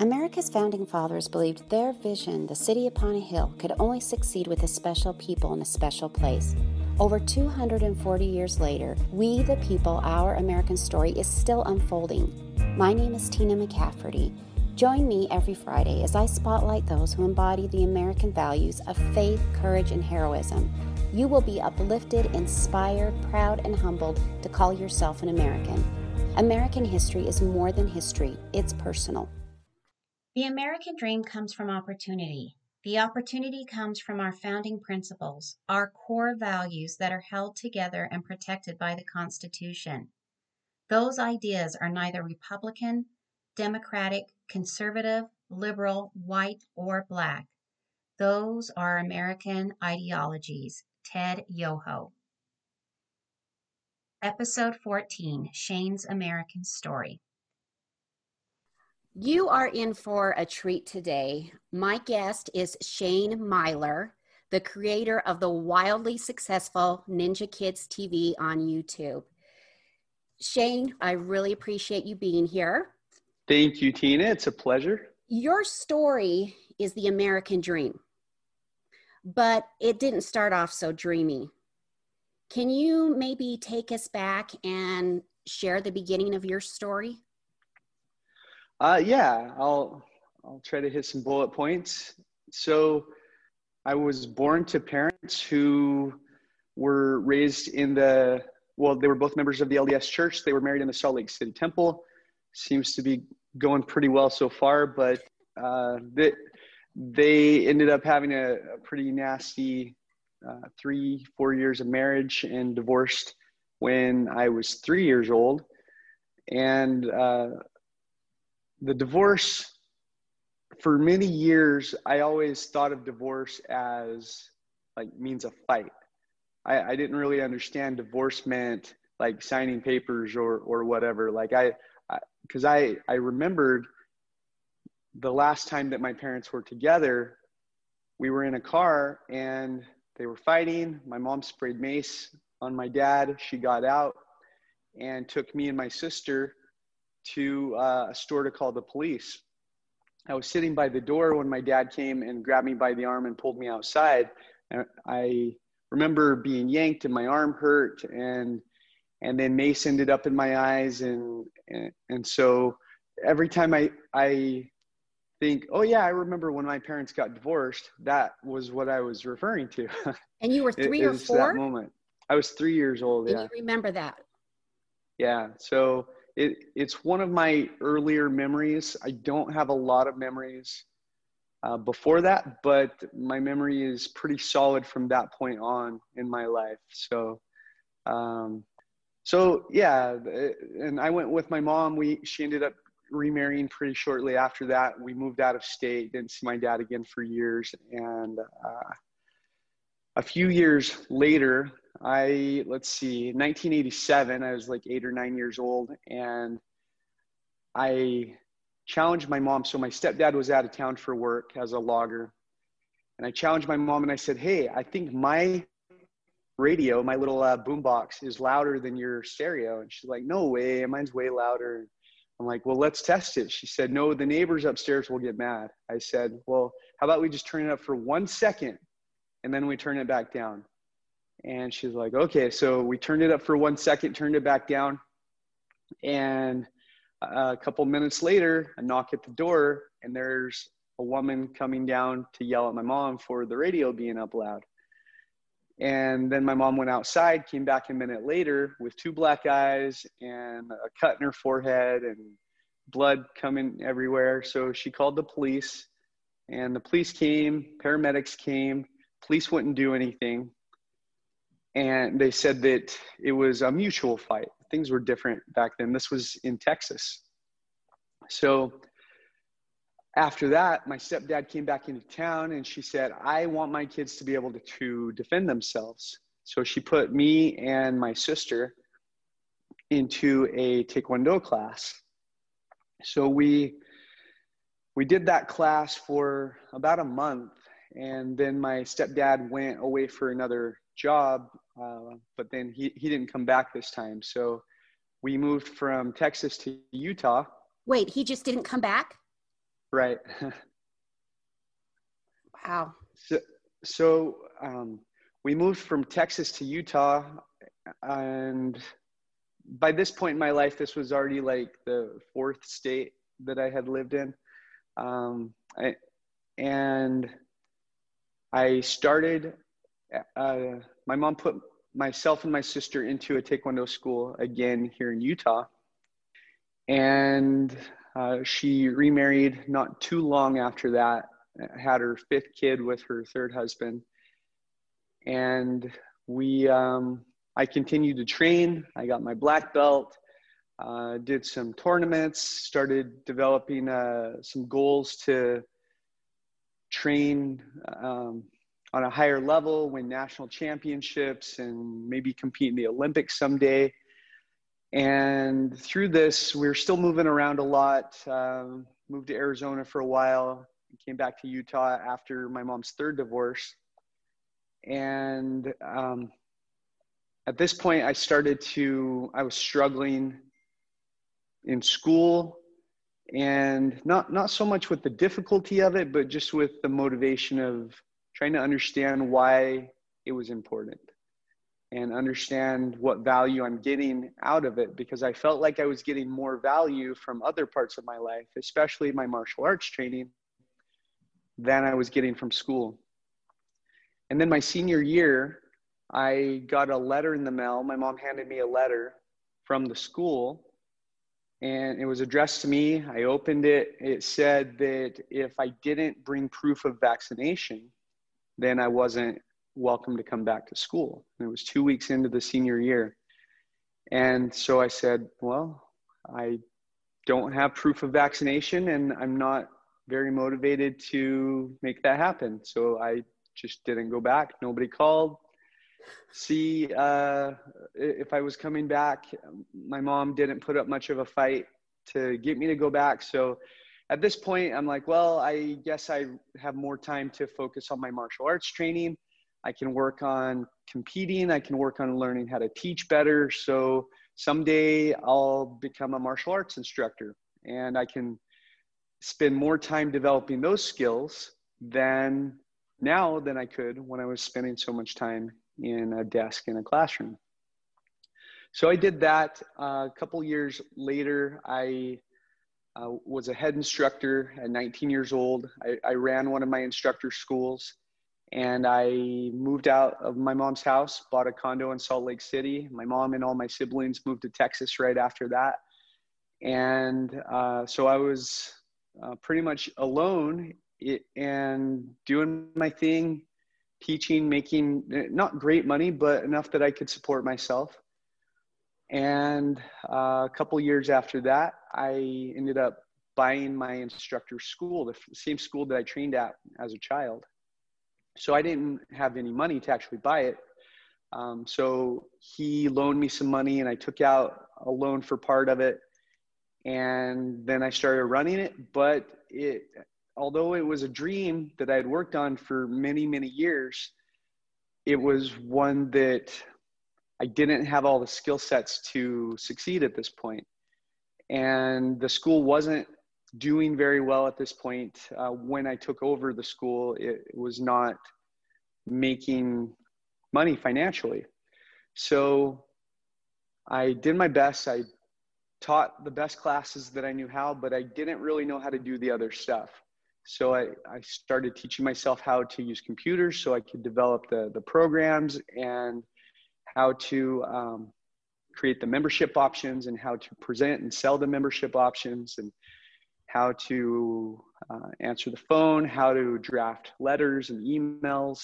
America's founding fathers believed their vision, the city upon a hill, could only succeed with a special people in a special place. Over 240 years later, we the people, our American story is still unfolding. My name is Tina McCafferty. Join me every Friday as I spotlight those who embody the American values of faith, courage, and heroism. You will be uplifted, inspired, proud, and humbled to call yourself an American. American history is more than history, it's personal. The American dream comes from opportunity. The opportunity comes from our founding principles, our core values that are held together and protected by the Constitution. Those ideas are neither Republican, Democratic, conservative, liberal, white, or black. Those are American ideologies. Ted Yoho. Episode 14 Shane's American Story. You are in for a treat today. My guest is Shane Myler, the creator of the wildly successful Ninja Kids TV on YouTube. Shane, I really appreciate you being here. Thank you, Tina. It's a pleasure. Your story is the American dream, but it didn't start off so dreamy. Can you maybe take us back and share the beginning of your story? Uh, yeah, I'll I'll try to hit some bullet points. So, I was born to parents who were raised in the well, they were both members of the LDS Church. They were married in the Salt Lake City Temple. Seems to be going pretty well so far, but uh, they they ended up having a, a pretty nasty uh, three four years of marriage and divorced when I was three years old, and uh, the divorce for many years i always thought of divorce as like means a fight. I, I didn't really understand divorce meant like signing papers or or whatever. Like i because I, I i remembered the last time that my parents were together we were in a car and they were fighting. My mom sprayed mace on my dad. She got out and took me and my sister to uh, a store to call the police. I was sitting by the door when my dad came and grabbed me by the arm and pulled me outside. And I remember being yanked and my arm hurt and and then mace ended up in my eyes and and, and so every time I I think, oh yeah, I remember when my parents got divorced. That was what I was referring to. And you were three it, or four. That moment. I was three years old. And yeah. you remember that. Yeah. So it, it's one of my earlier memories. I don't have a lot of memories uh, before that, but my memory is pretty solid from that point on in my life. So, um, so yeah, and I went with my mom. We she ended up remarrying pretty shortly after that. We moved out of state, didn't see my dad again for years, and uh, a few years later, I let's see, 1987. I was like eight or nine years old, and I challenged my mom. So my stepdad was out of town for work as a logger, and I challenged my mom and I said, "Hey, I think my radio, my little uh, boombox, is louder than your stereo." And she's like, "No way, mine's way louder." I'm like, "Well, let's test it." She said, "No, the neighbors upstairs will get mad." I said, "Well, how about we just turn it up for one second, and then we turn it back down?" And she's like, okay. So we turned it up for one second, turned it back down. And uh, a couple minutes later, a knock at the door, and there's a woman coming down to yell at my mom for the radio being up loud. And then my mom went outside, came back a minute later with two black eyes and a cut in her forehead and blood coming everywhere. So she called the police, and the police came, paramedics came. Police wouldn't do anything and they said that it was a mutual fight. Things were different back then. This was in Texas. So after that, my stepdad came back into town and she said, I want my kids to be able to, to defend themselves. So she put me and my sister into a Taekwondo class. So we we did that class for about a month and then my stepdad went away for another job, uh, but then he, he didn't come back this time. So we moved from Texas to Utah. Wait, he just didn't come back? Right. wow. So, so um, we moved from Texas to Utah, and by this point in my life, this was already like the fourth state that I had lived in. Um, I, and I started, uh, my mom put myself and my sister into a Taekwondo school again here in Utah. And uh, she remarried not too long after that, had her fifth kid with her third husband. And we, um, I continued to train. I got my black belt, uh, did some tournaments, started developing uh, some goals to train um, on a higher level, win national championships, and maybe compete in the Olympics someday. And through this, we are still moving around a lot. Um, moved to Arizona for a while, came back to Utah after my mom's third divorce. And um, at this point, I started to, I was struggling in school and not not so much with the difficulty of it but just with the motivation of trying to understand why it was important and understand what value I'm getting out of it because I felt like I was getting more value from other parts of my life, especially my martial arts training, than I was getting from school. And then my senior year, I got a letter in the mail. My mom handed me a letter from the school and it was addressed to me. I opened it. It said that if I didn't bring proof of vaccination, then I wasn't welcome to come back to school. And it was two weeks into the senior year. And so I said, well, I don't have proof of vaccination and I'm not very motivated to make that happen. So I just didn't go back. Nobody called. See uh, if I was coming back. My mom didn't put up much of a fight to get me to go back. So at this point, I'm like, well, I guess I have more time to focus on my martial arts training. I can work on competing. I can work on learning how to teach better. So someday I'll become a martial arts instructor and I can spend more time developing those skills than now than I could when I was spending so much time in a desk in a classroom. So I did that. Uh, a couple years later, I uh, was a head instructor at 19 years old. I, I, ran one of my instructor schools and I moved out of my mom's house, bought a condo in Salt Lake City. My mom and all my siblings moved to Texas right after that. And uh, so I was uh, pretty much alone and doing my thing, teaching, making not great money, but enough that I could support myself. And uh, a couple years after that, I ended up buying my instructor school, the same school that I trained at as a child. So I didn't have any money to actually buy it. Um, so he loaned me some money and I took out a loan for part of it. And then I started running it. But it, although it was a dream that I had worked on for many, many years, it was one that I didn't have all the skill sets to succeed at this point. And the school wasn't doing very well at this point. Uh, when I took over the school, it, was not making money financially. So I did my best. I taught the best classes that I knew how, but I didn't really know how to do the other stuff. So I, I started teaching myself how to use computers so I could develop the, the programs and how to um, create the membership options and how to present and sell the membership options and how to uh, answer the phone, how to draft letters and emails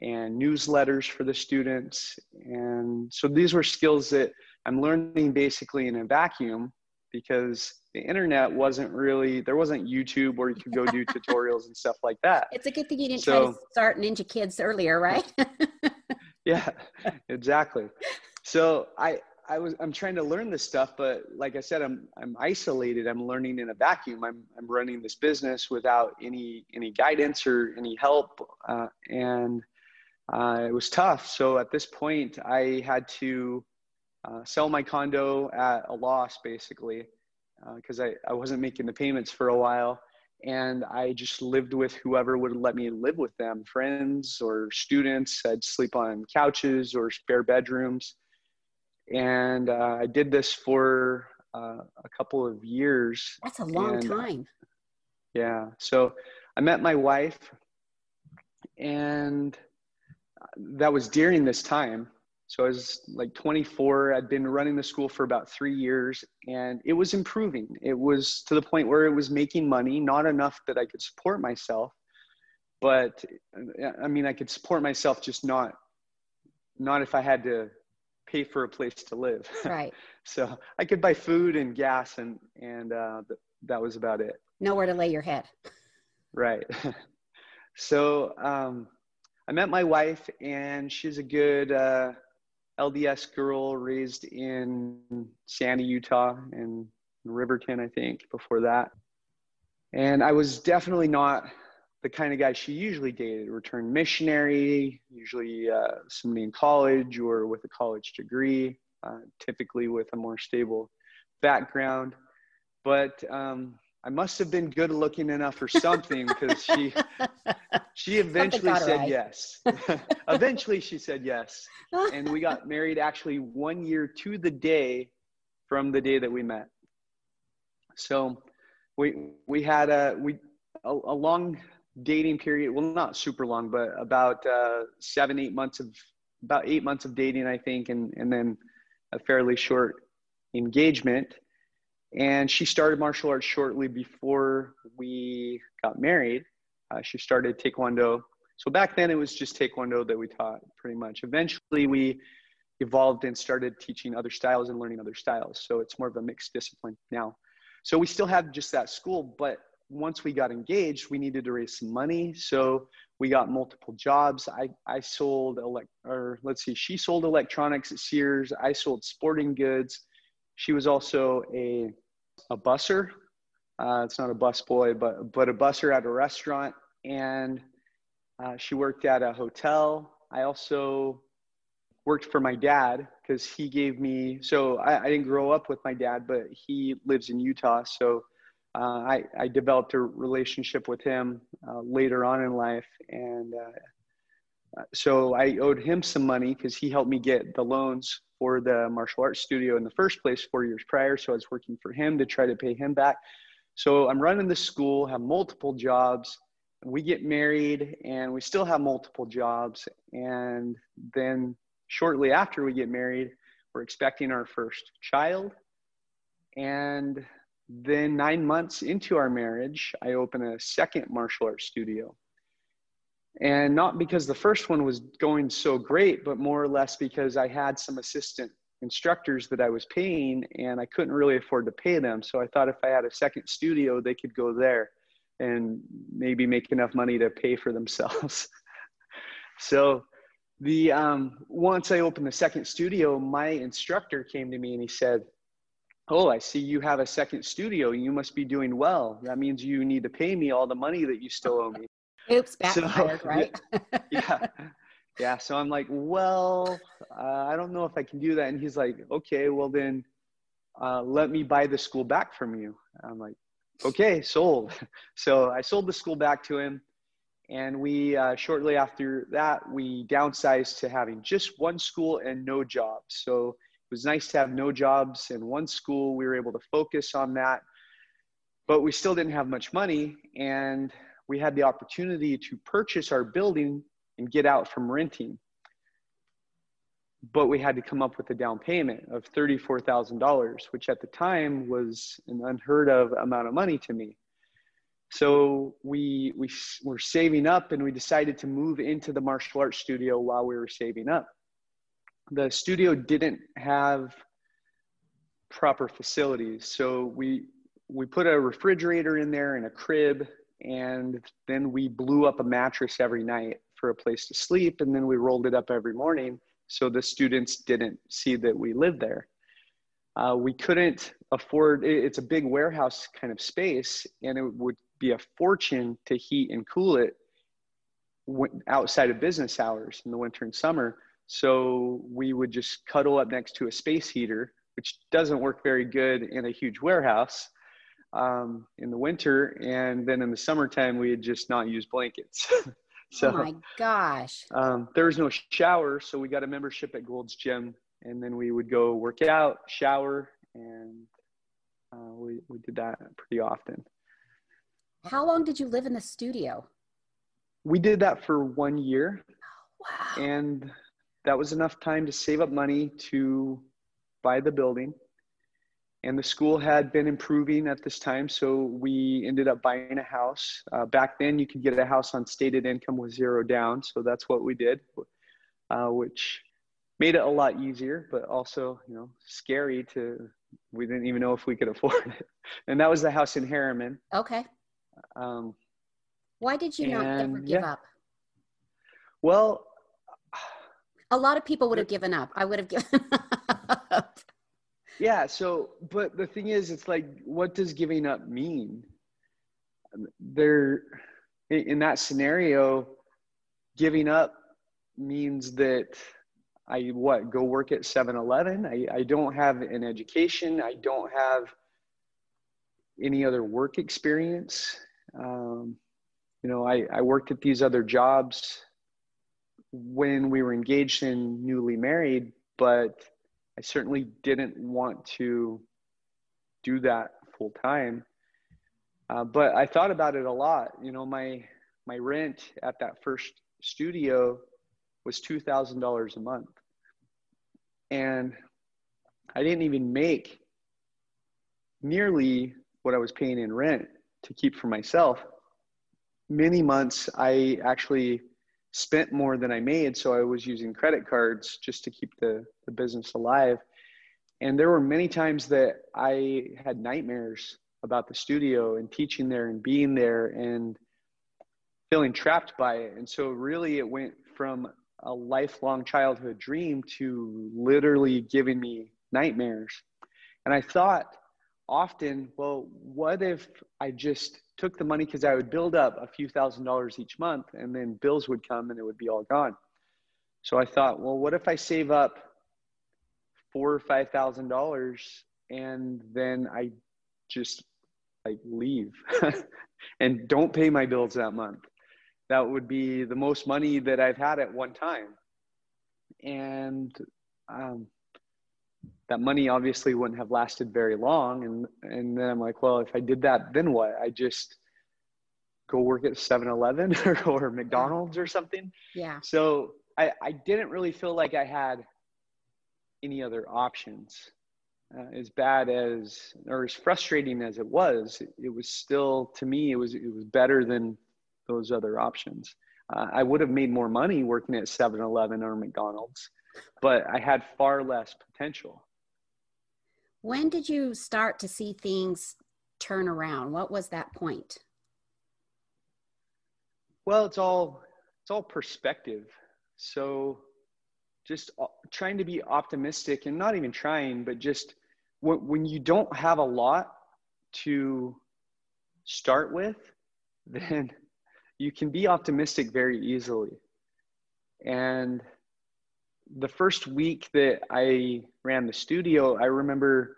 and newsletters for the students. And so these were skills that I'm learning basically in a vacuum because the internet wasn't really there wasn't YouTube where you could go do tutorials and stuff like that. It's a good thing you didn't so, try to start Ninja Kids earlier, right? yeah, exactly. So I I was I'm trying to learn this stuff, but like I said, I'm I'm isolated. I'm learning in a vacuum. I'm I'm running this business without any any guidance or any help, uh, and uh, it was tough. So at this point, I had to uh, sell my condo at a loss, basically, because uh, I I wasn't making the payments for a while, and I just lived with whoever would let me live with them, friends or students. I'd sleep on couches or spare bedrooms. And uh, I did this for uh, a couple of years. That's a long and, time. Yeah. So I met my wife, and that was during this time. So I was like 24. I'd been running the school for about three years and it was improving. It was to the point where it was making money, not enough that I could support myself, but I mean, I could support myself, just not, not if I had to pay for a place to live. Right. so I could buy food and gas and, and uh, that was about it. Nowhere to lay your head. Right. so um, I met my wife and she's a good, uh, LDS girl raised in Sandy, Utah, and Riverton, I think, before that. And I was definitely not the kind of guy she usually dated returned missionary, usually uh, somebody in college or with a college degree, uh, typically with a more stable background. But um, I must have been good looking enough or something because she she eventually said right. yes. eventually she said yes. And we got married actually one year to the day from the day that we met. So we we had a we a, a long dating period. Well, not super long, but about uh, seven eight months of about eight months of dating, I think, and and then a fairly short engagement and she started martial arts shortly before we got married. Uh, she started Taekwondo. So back then it was just Taekwondo that we taught pretty much. Eventually we evolved and started teaching other styles and learning other styles. So it's more of a mixed discipline now. So we still have just that school, but once we got engaged, we needed to raise some money. So we got multiple jobs. I, I sold, elect, or let's see, she sold electronics at Sears. I sold sporting goods. She was also a a busser. Uh, it's not a bus boy, but but a busser at a restaurant, and uh, she worked at a hotel. I also worked for my dad because he gave me. So I, I, didn't grow up with my dad, but he lives in Utah. So uh, I I developed a relationship with him uh, later on in life, and uh, so I owed him some money because he helped me get the loans for the martial arts studio in the first place four years prior. So I was working for him to try to pay him back. So I'm running the school, have multiple jobs. We get married and we still have multiple jobs. And then shortly after we get married, we're expecting our first child. And then nine months into our marriage, I open a second martial arts studio. And not because the first one was going so great but more or less because i had some assistant instructors that i was paying and i couldn't really afford to pay them. So i thought if i had a second studio they could go there and maybe make enough money to pay for themselves. So the um, once i opened the second studio my instructor came to me and he said oh i see you have a second studio you must be doing well that means you need to pay me all the money that you still owe me Oops, backfired, so, right? yeah. Yeah. So I'm like, well, uh, I don't know if I can do that. And he's like, okay, well then uh, let me buy the school back from you. I'm like, okay, sold. So I sold the school back to him. And we, uh, shortly after that, we downsized to having just one school and no jobs. So was nice to have no jobs in one school. We were able to focus on that, but we still didn't have much money. And we had the opportunity to purchase our building and get out from renting. But we had to come up with a down payment of $34,000, which at the time was an unheard of amount of money to me. So we, we were saving up and we decided to move into the martial arts studio while we were saving up. The studio didn't have proper facilities. So we, we put a refrigerator in there and a crib and then we blew up a mattress every night for a place to sleep and then we rolled it up every morning so the students didn't see that we lived there uh, we couldn't afford it's a big warehouse kind of space and it would be a fortune to heat and cool it outside of business hours in the winter and summer so we would just cuddle up next to a space heater which doesn't work very good in a huge warehouse um, in the winter, and then in the summertime we had just not used blankets. so oh my gosh! Um, there was no shower, so we got a membership at Gold's Gym, and then we would go work out, shower, and uh, we we did that pretty often. How long did you live in the studio? We did that for one year. Wow. And that was enough time to save up money to buy the building. And the school had been improving at this time, so we ended up buying a house. Uh, back then, you could get a house on stated income with zero down, so that's what we did, uh, which made it a lot easier, but also, you know, scary to. We didn't even know if we could afford it, and that was the house in Herriman. Okay. Um, Why did you not ever give yeah. up? Well, A lot of people would have given up. I would have given up. Yeah. So, but the thing is, it's like, what does giving up mean? There, in that scenario, giving up means that I what go work at 7-Eleven. I, I don't have an education. I don't have any other work experience. Um, you know, I, I worked at these other jobs when we were engaged and newly married, but I certainly didn't want to do that full time. Uh, but I thought about it a lot. You know, my my rent at that first studio was two thousand dollars a month, and I didn't even make nearly what I was paying in rent to keep for myself. Many months I actually spent more than I made, so I was using credit cards just to keep the, the business alive. And there were many times that I had nightmares about the studio and teaching there and being there and feeling trapped by it. And so, really, it went from a lifelong childhood dream to literally giving me nightmares. And I thought often, well, what if I just took the money because I would build up a few thousand dollars each month and then bills would come and it would be all gone. So I thought, well, what if I save up four or five thousand dollars and then I just like leave and don't pay my bills that month. That would be the most money that I've had at one time. And um, that money obviously wouldn't have lasted very long. And, and then I'm like, well, if I did that, then what? I just go work at 7 Eleven or, or McDonald's or something. Yeah. So I, I didn't really feel like I had any other options. Uh, as bad as or as frustrating as it was, it, it was still to me it was it was better than those other options. Uh, I would have made more money working at 7-Eleven or McDonald's, but I had far less potential. When did you start to see things turn around? What was that point? Well, it's all it's all perspective. So just uh, trying to be optimistic and not even trying, but just when, when you don't have a lot to start with, then you can be optimistic very easily. And the first week that I ran the studio, I remember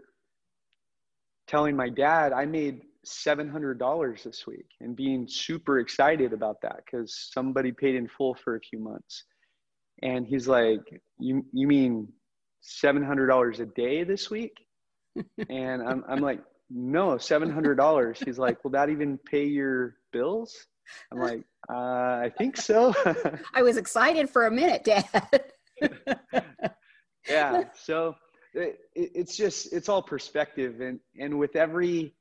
telling my dad I made $700 this week and being super excited about that because somebody paid in full for a few months. And he's like, You, you mean $700 a day this week? and I'm, I'm like, No, $700. He's like, Will that even pay your bills? I'm like, uh, I think so. I was excited for a minute, Dad. yeah. So it, it's just, it's all perspective. And, and with every,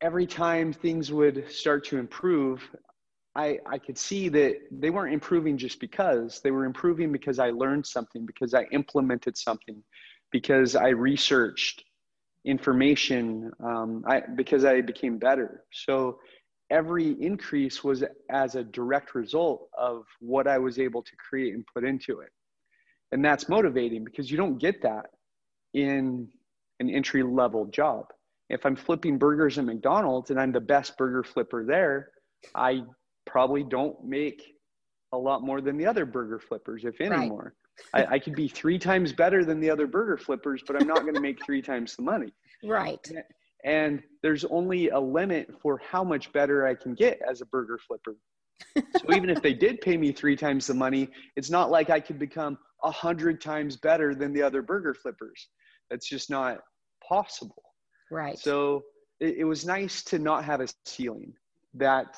every time things would start to improve, I, I could see that they weren't improving just because they were improving because I learned something, because I implemented something, because I researched information, um, I, because I became better. So every increase was as a direct result of what I was able to create and put into it. And that's motivating because you don't get that in an entry level job. If I'm flipping burgers at McDonald's and I'm the best burger flipper there, I probably don't make a lot more than the other burger flippers, if any Right. more. I, I could be three times better than the other burger flippers, but I'm not going to make three times the money. right. And there's only a limit for how much better I can get as a burger flipper. so even if they did pay me three times the money, it's not like I could become a hundred times better than the other burger flippers. That's just not possible. Right. So it, it was nice to not have a ceiling that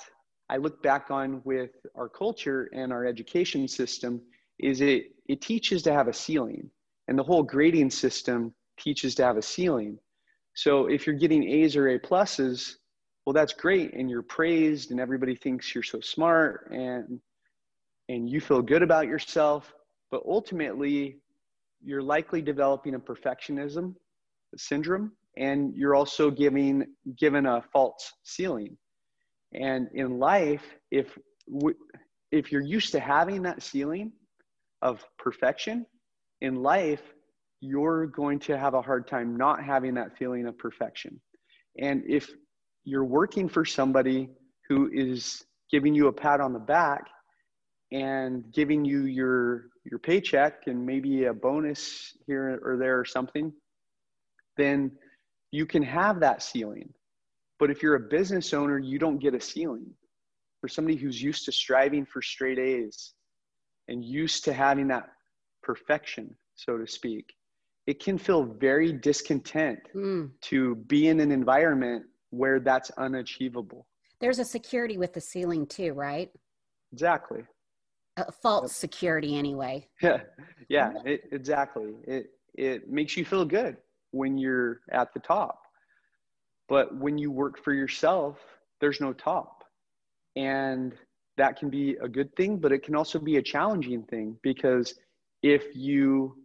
I look back on with our culture and our education system is it it teaches to have a ceiling and the whole grading system teaches to have a ceiling so if you're getting a's or a pluses well that's great and you're praised and everybody thinks you're so smart and and you feel good about yourself but ultimately you're likely developing a perfectionism syndrome and you're also giving given a false ceiling. And in life if if you're used to having that ceiling of perfection in life you're going to have a hard time not having that feeling of perfection and if you're working for somebody who is giving you a pat on the back and giving you your your paycheck and maybe a bonus here or there or something then you can have that ceiling. But if you're a business owner, you don't get a ceiling. For somebody who's used to striving for straight A's and used to having that perfection, so to speak, it can feel very discontent mm. to be in an environment where that's unachievable. There's a security with the ceiling too, right? Exactly. A false security anyway. Yeah. Yeah, it, exactly. It it makes you feel good when you're at the top. But when you work for yourself, there's no top. And that can be a good thing, but it can also be a challenging thing because if you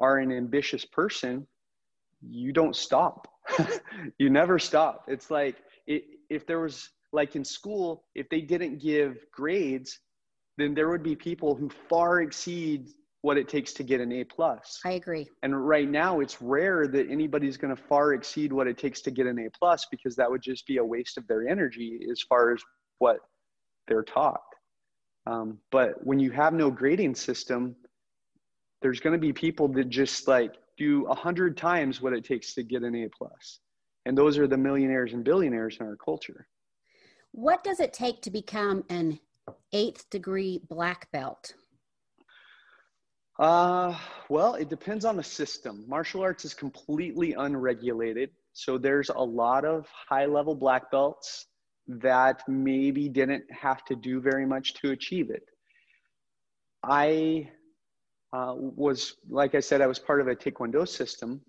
are an ambitious person, you don't stop. you never stop. It's like it, if there was, like in school, if they didn't give grades, then there would be people who far exceed what it takes to get an A plus. I agree. And right now it's rare that anybody's going to far exceed what it takes to get an A plus because that would just be a waste of their energy as far as what they're taught. Um, but when you have no grading system, there's going to be people that just like do a hundred times what it takes to get an A. And those are the millionaires and billionaires in our culture. What does it take to become an eighth degree black belt? Uh, well, it depends on the system. Martial arts is completely unregulated. So there's a lot of high level black belts that maybe didn't have to do very much to achieve it. I uh, was, like I said, I was part of a Taekwondo system.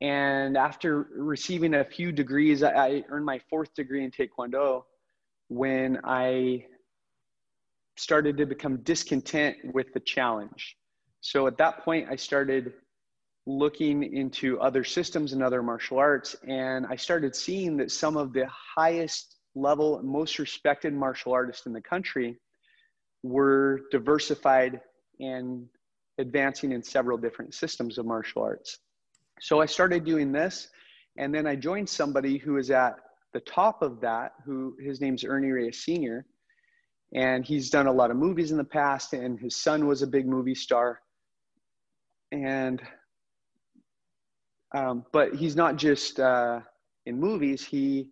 And after receiving a few degrees, I, I earned my fourth degree in Taekwondo when I started to become discontent with the challenge. So at that point, I started looking into other systems and other martial arts, and I started seeing that some of the highest level, most respected martial artists in the country were diversified and advancing in several different systems of martial arts. So I started doing this, and then I joined somebody who is at the top of that, who his name's Ernie Reyes Sr., and he's done a lot of movies in the past and his son was a big movie star and um, but he's not just uh, in movies he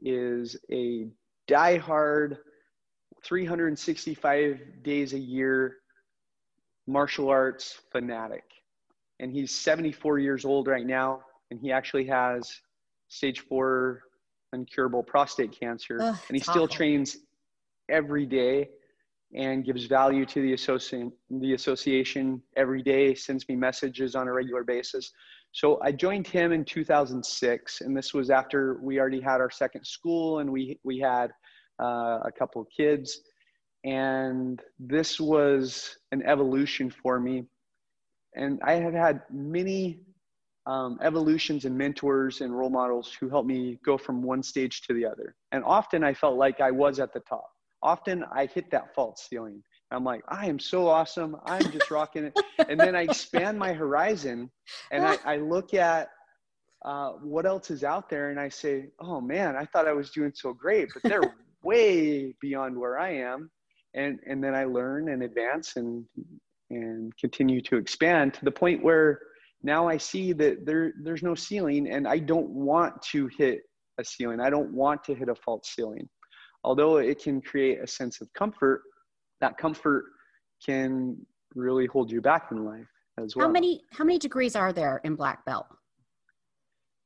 is a die-hard 365 days a year martial arts fanatic. And he's 74 years old right now and he actually has stage four incurable prostate cancer. Ugh, and he still awful. trains every day and gives value to the association the association every day sends me messages on a regular basis. So i joined him in 2006 and this was after we already had our second school and we we had uh, a couple of kids and this was an evolution for me and i have had many um, evolutions and mentors and role models who helped me go from one stage to the other and often i felt like i was at the top often I hit that false ceiling. I'm like, I am so awesome. I'm just rocking it. And then I expand my horizon and I, I look at uh, what else is out there and I say, oh man, I thought I was doing so great, but they're way beyond where I am. And, and then I learn and advance and, and continue to expand to the point where now I see that there there's no ceiling and I don't want to hit a ceiling. I don't want to hit a false ceiling. Although it can create a sense of comfort, that comfort can really hold you back in life as well. How many how many degrees are there in black belt?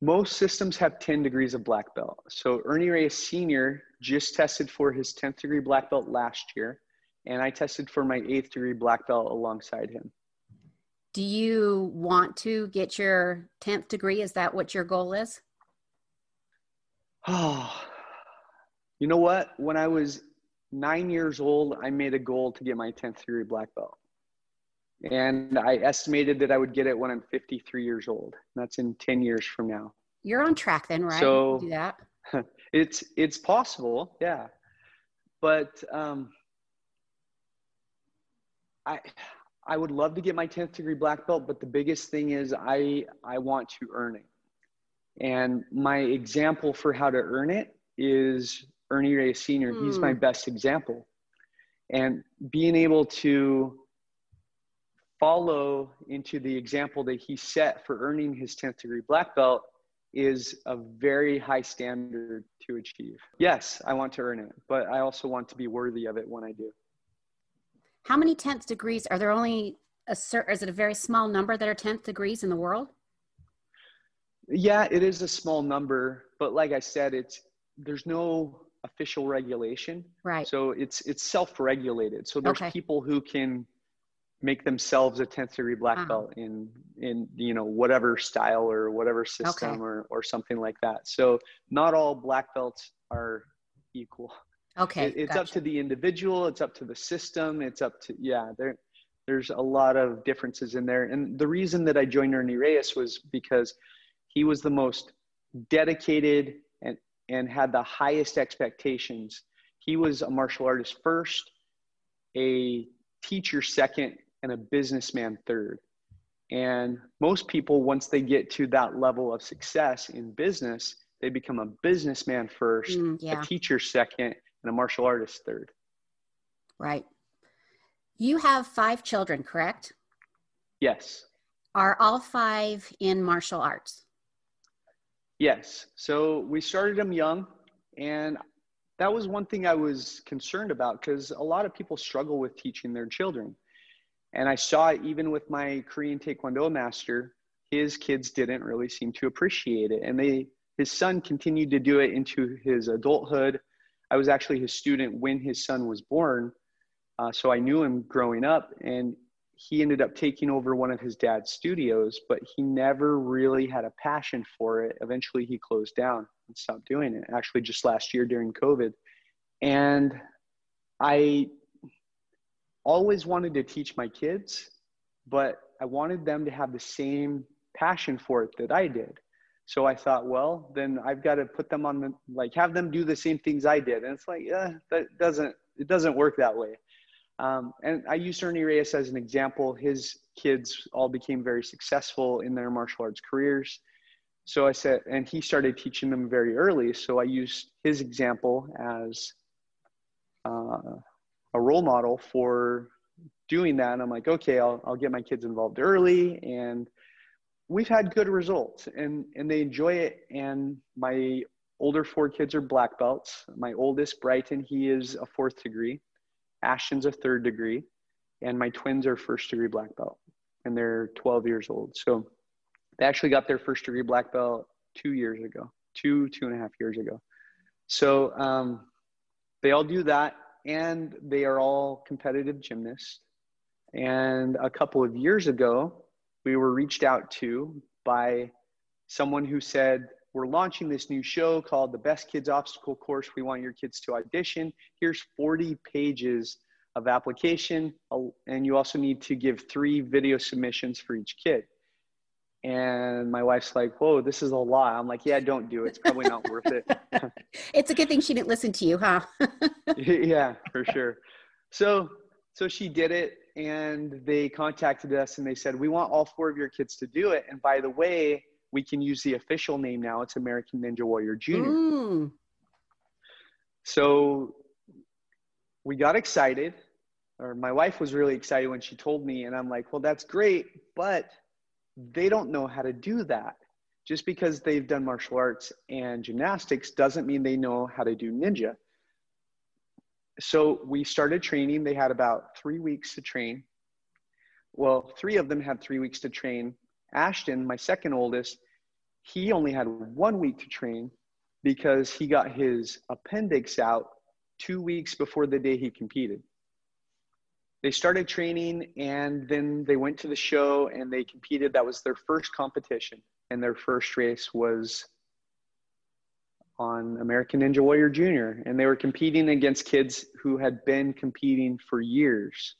Most systems have 10 degrees of black belt. So Ernie Reyes Sr. just tested for his 10th degree black belt last year, and I tested for my 8th degree black belt alongside him. Do you want to get your 10th degree? Is that what your goal is? Oh, you know what? When I was nine years old, I made a goal to get my 10th degree black belt. And I estimated that I would get it when I'm 53 years old. That's in 10 years from now. You're on track then, right? So do that. it's it's possible, yeah. But um, I I would love to get my 10th degree black belt, but the biggest thing is I I want to earn it. And my example for how to earn it is Ernie Reyes Sr. Mm. He's my hmm. best example. And being able to follow into the example that he set for earning his 10th degree black belt is a very high standard to achieve. Yes, I want to earn it, but I also want to be worthy of it when I do. How many 10th degrees are there only a certain, is it a very small number that are 10th degrees in the world? Yeah, it is a small number, but like I said, it's there's no official regulation. Right. So it's it's self-regulated. So there's okay. people who can make themselves a 10th degree black uh-huh. belt in in you know whatever style or whatever system okay. or or something like that. So not all black belts are equal. Okay. It, it's gotcha. up to the individual, it's up to the system, it's up to yeah, there there's a lot of differences in there. And the reason that I joined Ernie Reyes was because he was the most dedicated and, and had the highest expectations. He was a martial artist first, a teacher second, and a businessman third. And most people, once they get to that level of success in business, they become a businessman first, mm, yeah. a teacher second, and a martial artist third. Right. You have five children, correct? Yes. Are all five in martial arts? Yes. So we started them young, and that was one thing I was concerned about because a lot of people struggle with teaching their children. And I saw it even with my Korean Taekwondo master, his kids didn't really seem to appreciate it. And they his son continued to do it into his adulthood. I was actually his student when his son was born. Uh, so I knew him growing up, and he ended up taking over one of his dad's studios, but he never really had a passion for it. Eventually, he closed down and stopped doing it, actually, just last year during COVID. And I always wanted to teach my kids, but I wanted them to have the same passion for it that I did. So I thought, well, then I've got to put them on the like have them do the same things I did. And it's like, yeah, that doesn't it doesn't work that way. Um, and I use Ernie Reyes as an example. His kids all became very successful in their martial arts careers. So I said, and he started teaching them very early. So I used his example as uh, a role model for doing that. And I'm like, okay, I'll, I'll get my kids involved early. And we've had good results and, and they enjoy it. And my older four kids are black belts. My oldest, Brighton, he is a fourth degree. Ashton's a third degree, and my twins are first degree black belt, and they're 12 years old. So they actually got their first degree black belt two years ago, two, two and a half years ago. So um, they all do that, and they are all competitive gymnasts. And a couple of years ago, we were reached out to by someone who said, we're launching this new show called the Best Kids Obstacle Course. We want your kids to audition. Here's 40 pages of application, uh, and you also need to give three video submissions for each kid. And my wife's like, "Whoa, this is a lot." I'm like, "Yeah, don't do it. It's probably not worth it." it's a good thing she didn't listen to you, huh? yeah, for sure. So, so she did it, and they contacted us, and they said, "We want all four of your kids to do it." And by the way, we can use the official name now. It's American Ninja Warrior Junior. Mm. So we got excited, or my wife was really excited when she told me, and I'm like, well, that's great, but they don't know how to do that. Just because they've done martial arts and gymnastics doesn't mean they know how to do ninja. So we started training. They had about three weeks to train. Well, three of them had three weeks to train. Ashton, my second oldest, he only had one week to train because he got his appendix out two weeks before the day he competed. They started training and then they went to the show and they competed. That was their first competition, and their first race was on American Ninja Warrior Junior. And they were competing against kids who had been competing for years.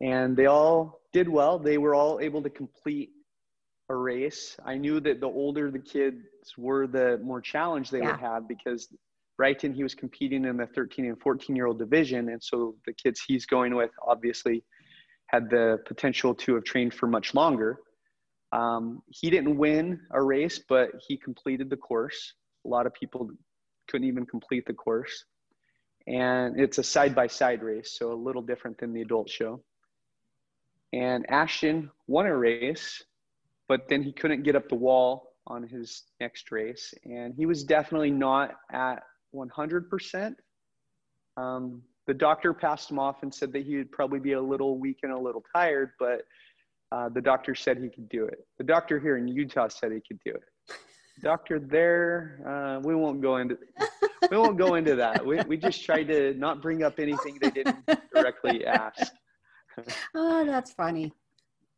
And they all did well. They were all able to complete a race. I knew that the older the kids were, the more challenge they yeah. would have because Brighton, he was competing in the 13 and 14 year old division. And so the kids he's going with obviously had the potential to have trained for much longer. Um, he didn't win a race, but he completed the course. A lot of people couldn't even complete the course. And it's a side by side race, so a little different than the adult show. And Ashton won a race but then he couldn't get up the wall on his next race. And he was definitely not at 100%. Um, the doctor passed him off and said that he would probably be a little weak and a little tired, but uh, the doctor said he could do it. The doctor here in Utah said he could do it. Doctor there, uh, we won't go into we won't go into that. We we just tried to not bring up anything they didn't directly ask. oh, that's funny.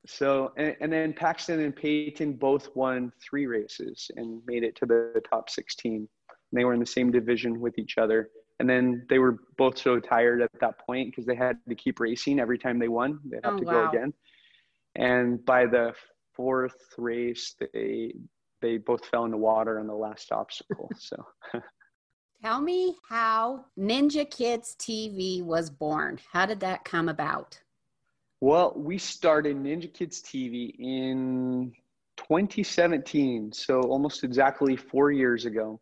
So, and, and, then Paxton and Peyton both won three races and made it to the top 16. And they were in the same division with each other. And then they were both so tired at that point because they had to keep racing every time they won. They have oh, to wow. go again. And by the fourth race, they they both fell in the water on the last obstacle. So, tell me how Ninja Kids TV was born. How did that come about? Well, we started Ninja Kids TV in 2017, so almost exactly four years ago.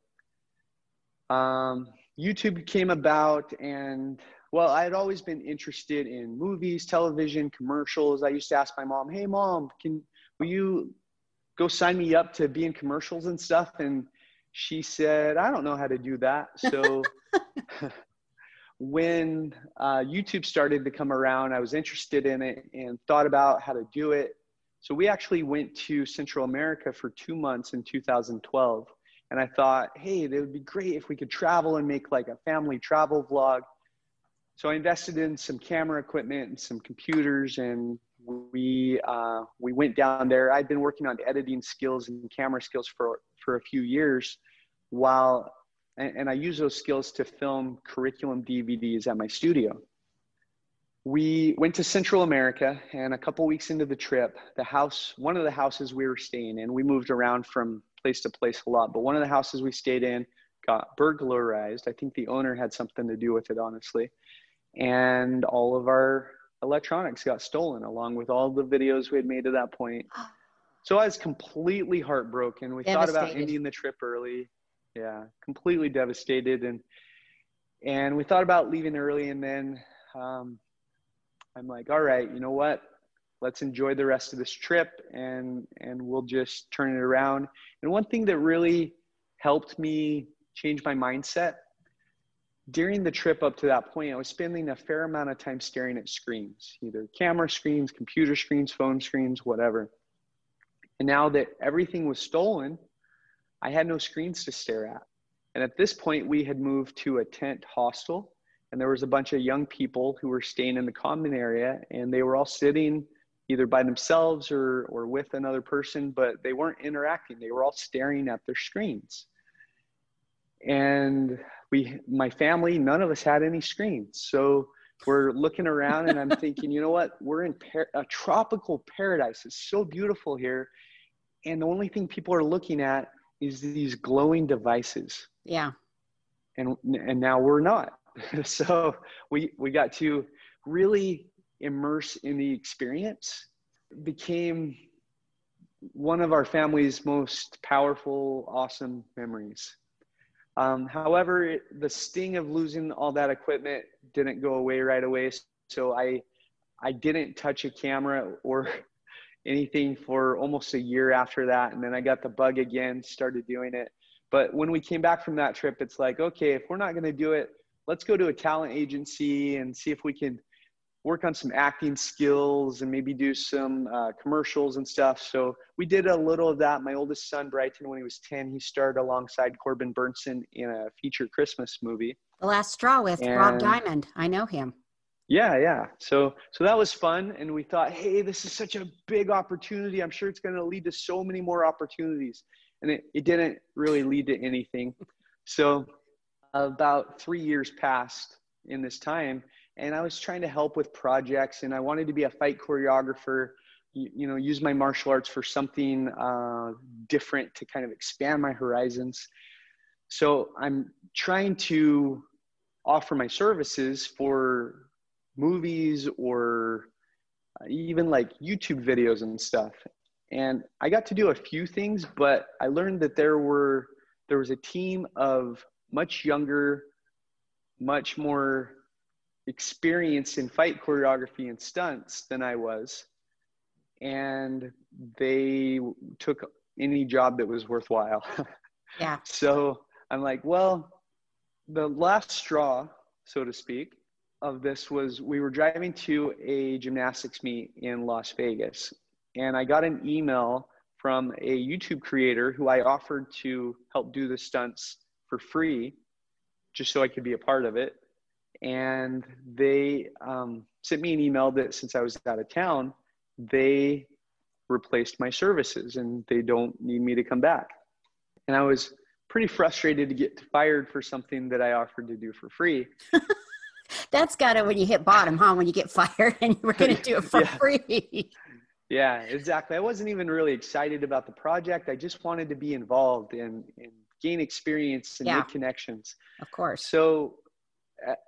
Um, YouTube came about, and well, I had always been interested in movies, television, commercials. I used to ask my mom, "Hey, mom, can will you go sign me up to be in commercials and stuff?" And she said, "I don't know how to do that." So when uh, YouTube started to come around, I was interested in it and thought about how to do it. So we actually went to Central America for two months in 2012. And I thought, hey, it would be great if we could travel and make like a family travel vlog. So I invested in some camera equipment and some computers, and we uh, we went down there. I'd been working on editing skills and camera skills for for a few years, while and, and I use those skills to film curriculum DVDs at my studio. We went to Central America, and a couple weeks into the trip, the house, one of the houses we were staying in, we moved around from place to place a lot, but one of the houses we stayed in got burglarized. I think the owner had something to do with it, honestly. And all of our electronics got stolen, along with all the videos we had made to that point. So I was completely heartbroken. We thought about ending the trip early yeah completely devastated and and we thought about leaving early and then um, i'm like all right you know what let's enjoy the rest of this trip and and we'll just turn it around and one thing that really helped me change my mindset during the trip up to that point i was spending a fair amount of time staring at screens either camera screens computer screens phone screens whatever and now that everything was stolen I had no screens to stare at. And at this point, we had moved to a tent hostel, and there was a bunch of young people who were staying in the common area, and they were all sitting either by themselves or, or with another person, but they weren't interacting. They were all staring at their screens. And we, my family, none of us had any screens. So we're looking around, and I'm thinking, you know what? We're in par- a tropical paradise. It's so beautiful here. And the only thing people are looking at is these glowing devices. Yeah. And and now we're not. so we we got to really immerse in the experience. Became one of our family's most powerful, awesome memories. Um, however, it, the sting of losing all that equipment didn't go away right away. So I, I didn't touch a camera or anything for almost a year after that. And then I got the bug again, started doing it. But when we came back from that trip, it's like, okay, if we're not going to do it, let's go to a talent agency and see if we can work on some acting skills and maybe do some uh, commercials and stuff. So we did a little of that. My oldest son, Brighton, when he was 10, he starred alongside Corbin Bernsen in a feature Christmas movie. The Last Straw with and, Rob Diamond. I know him. Yeah, yeah. So so that was fun and we thought, "Hey, this is such a big opportunity. I'm sure it's going to lead to so many more opportunities." And it, it didn't really lead to anything. So about 3 years passed in this time and I was trying to help with projects and I wanted to be a fight choreographer, you, you know, use my martial arts for something uh, different to kind of expand my horizons. So I'm trying to offer my services for movies or even like YouTube videos and stuff. And I got to do a few things, but I learned that there were there was a team of much younger, much more experienced in fight choreography and stunts than I was. And they took any job that was worthwhile. yeah. So I'm like, well, the last straw, so to speak, of this was we were driving to a gymnastics meet in Las Vegas. And I got an email from a YouTube creator who I offered to help do the stunts for free, just so I could be a part of it and they um, sent me an email that since I was out of town, they replaced my services and they don't need me to come back. And I was pretty frustrated to get fired for something that I offered to do for free. That's got to when you hit bottom, huh? When you get fired and you were going to do it for yeah. free. yeah, exactly. I wasn't even really excited about the project. I just wanted to be involved and, and gain experience and yeah. make connections. Of course. So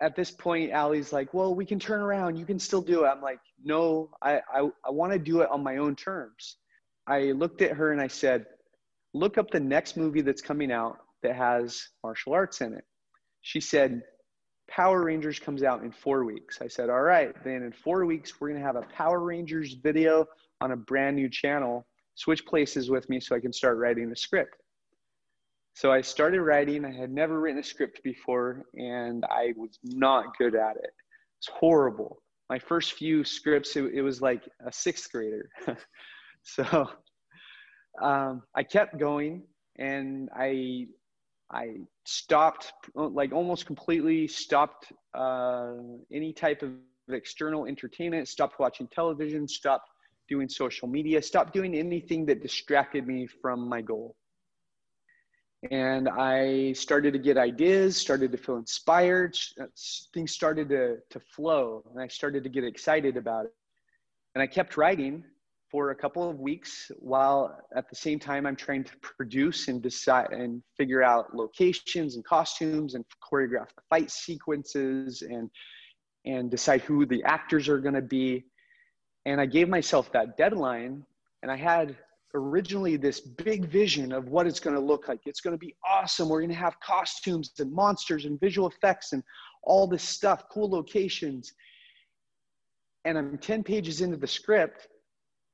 at this point, Allie's like, well, we can turn around. You can still do it. I'm like, no, I, I, I want to do it on my own terms. I looked at her and I said, look up the next movie that's coming out that has martial arts in it. She said, Power Rangers comes out in four weeks. I said, all right, then in four weeks, we're going to have a Power Rangers video on a brand new channel. Switch places with me so I can start writing the script. So I started writing. I had never written a script before, and I was not good at it. It's horrible. My first few scripts, it, it was like a sixth grader. so um, I kept going, and I I stopped, like almost completely stopped uh, any type of external entertainment. Stopped watching television. Stopped doing social media. Stopped doing anything that distracted me from my goal and I started to get ideas, started to feel inspired. Uh, things started to, to flow, and I started to get excited about it. And I kept writing for a couple of weeks while at the same time I'm trying to produce and decide and figure out locations and costumes and choreograph the fight sequences and and decide who the actors are going to be. And I gave myself that deadline, and I had originally this big vision of what it's going to look like. It's going to be awesome. We're going to have costumes and monsters and visual effects and all this stuff, cool locations. And I'm 10 pages into the script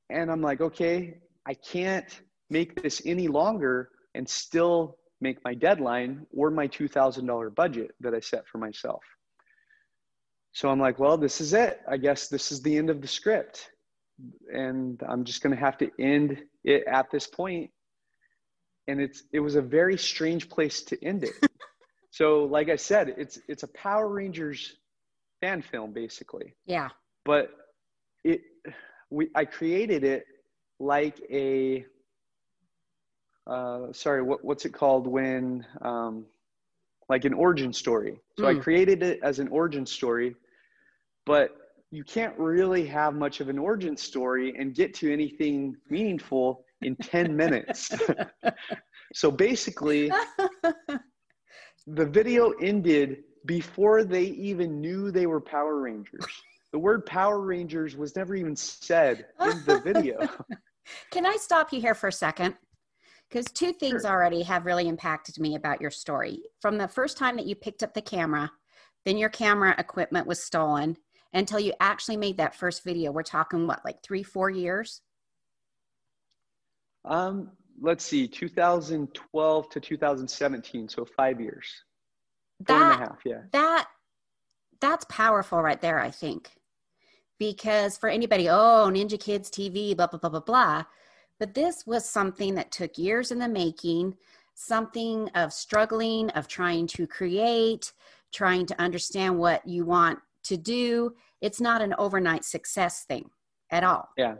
and I'm like, okay, I can't make this any longer and still make my deadline or my $2,000 budget that I set for myself. So I'm like, well, this is it. I guess this is the end of the script. And I'm just going to have to end it at this point and it's it was a very strange place to end it so like i said it's it's a power rangers fan film basically yeah but it we i created it like a uh, sorry what, what's it called when um, like an origin story so mm. i hmm. created it as an origin story but you can't really have much of an origin story and get to anything meaningful in 10 minutes. so basically, the video ended before they even knew they were Power Rangers. The word Power Rangers was never even said in the video. Can I stop you here for a second? Because two things sure. already have really impacted me about your story. From the first time that you picked up the camera, then your camera equipment was stolen until you actually made that first video. We're talking what, like three, four years? Um, let's see, 2012 to 2017, so five years. Four that, and a half, yeah. That that's powerful right there, I think. Because for anybody, oh, Ninja Kids TV, blah, blah, blah, blah, blah. But this was something that took years in the making, something of struggling, of trying to create, trying to understand what you want to do. It's not an overnight success thing at all. Yeah.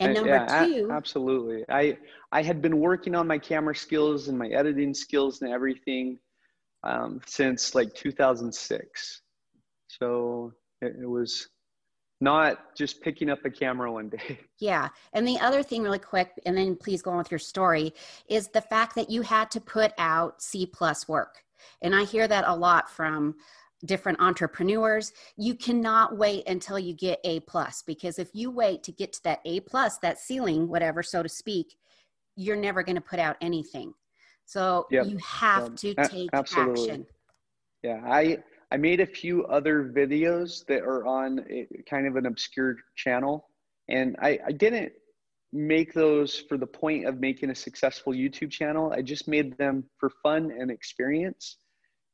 And number yeah, two, a- absolutely. I I had been working on my camera skills and my editing skills and everything um, since like 2006. So it, it was not just picking up a camera one day. Yeah. And the other thing, really quick, and then please go on with your story, is the fact that you had to put out C plus work. And I hear that a lot from different entrepreneurs. You cannot wait until you get A plus because if you wait to get to that A plus, that ceiling, whatever, so to speak, you're never going to put out anything. So Yep. you have Um, to take absolutely. action. Yeah, I I made a few other videos that are on a, kind of an obscure channel, and I, I didn't make those for the point of making a successful YouTube channel. I just made them for fun and experience,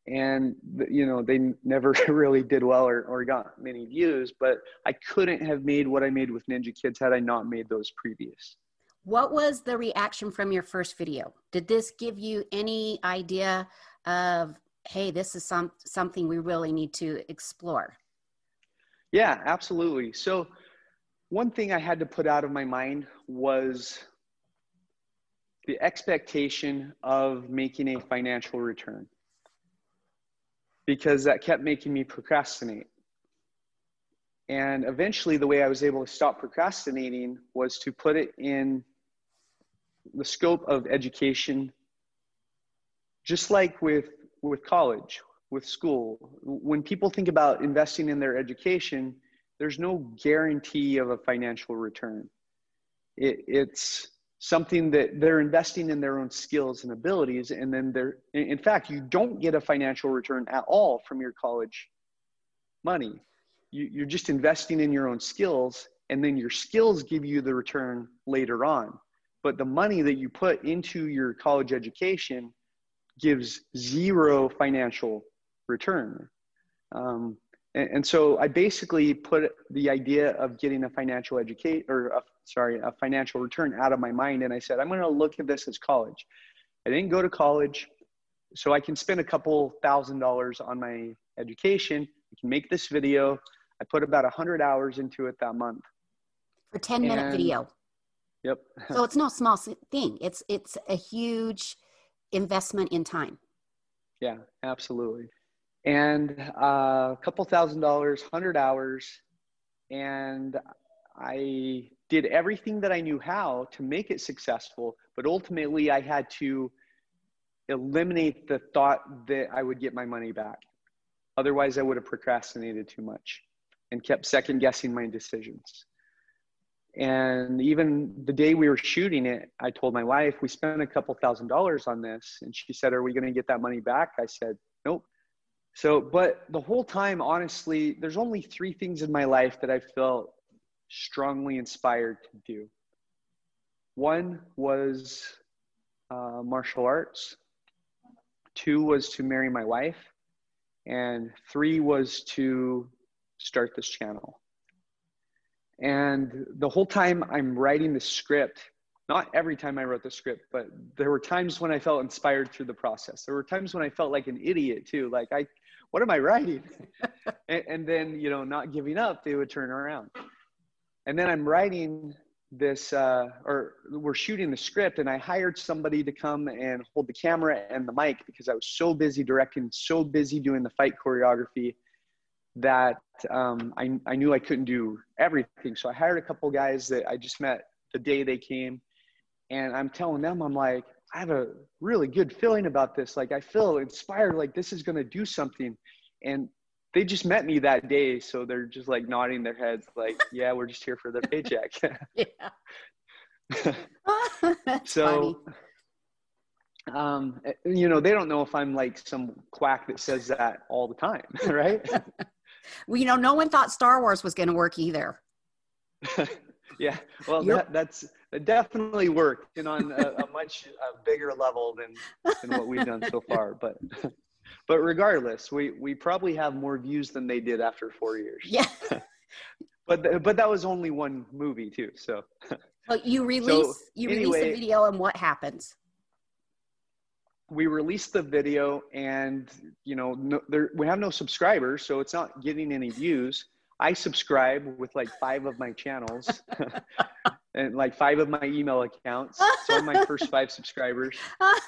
and you know they never really did well or, or got many views. But I couldn't have made what I made with Ninja Kids had I not made those previous. What was the reaction from your first video? Did this give you any idea of, hey, this is some something we really need to explore? Yeah, absolutely. So, one thing I had to put out of my mind was the expectation of making a financial return because that kept making me procrastinate. And eventually, the way I was able to stop procrastinating was to put it in the scope of education, just like with, with college, with school. When people think about investing in their education, there's no guarantee of a financial return. It, it's something that they're investing in their own skills and abilities, and then they're, in fact, you don't get a financial return at all from your college money. You, you're just investing in your own skills, and then your skills give you the return later on. But the money that you put into your college education gives zero financial return. Um, and, and so I basically put the idea of getting a financial educate or a, sorry, a financial return out of my mind. And I said, I'm going to look at this as college. I didn't go to college, so I can spend a couple thousand dollars on my education. I can make this video. I put about a hundred hours into it that month. For 10 minute video. Yep. So it's no small thing. It's it's a huge investment in time. Yeah, absolutely. And uh, a couple thousand dollars, hundred hours, and I did everything that I knew how to make it successful. But ultimately, I had to eliminate the thought that I would get my money back. Otherwise, I would have procrastinated too much and kept second guessing my decisions. And even the day we were shooting it, I told my wife, we spent a couple thousand dollars on this. And she said, Are we going to get that money back? I said, Nope. So, but the whole time, honestly, there's only three things in my life that I felt strongly inspired to do. One was uh, martial arts, two was to marry my wife, and three was to start this channel. And the whole time I'm writing the script, not every time I wrote the script, but there were times when I felt inspired through the process. There were times when I felt like an idiot too. Like, I, what am I writing? and, and then, you know, not giving up, they would turn around. And then I'm writing this, uh, or we're shooting the script, and I hired somebody to come and hold the camera and the mic because I was so busy directing, so busy doing the fight choreography that um, I, I knew I couldn't do everything. So I hired a couple guys that I just met the day they came. And I'm telling them, I'm like, I have a really good feeling about this. Like, I feel inspired, like, this is going to do something. And they just met me that day. So they're just like nodding their heads, like, yeah, we're just here for the paycheck. Yeah. So funny. um you know they don't know if i'm like some quack that says that all the time right Well, you know, no one thought Star Wars was going to work either. yeah well that, that's it definitely worked and on a, a much a bigger level than than what we've done so far but but regardless we we probably have more views than they did after four years Yeah. but but that was only one movie too so Well, you release you release anyway- a video and what happens? we released the video and you know no, there, we have no subscribers so it's not getting any views i subscribe with like five of my channels and like five of my email accounts so i'm my first five subscribers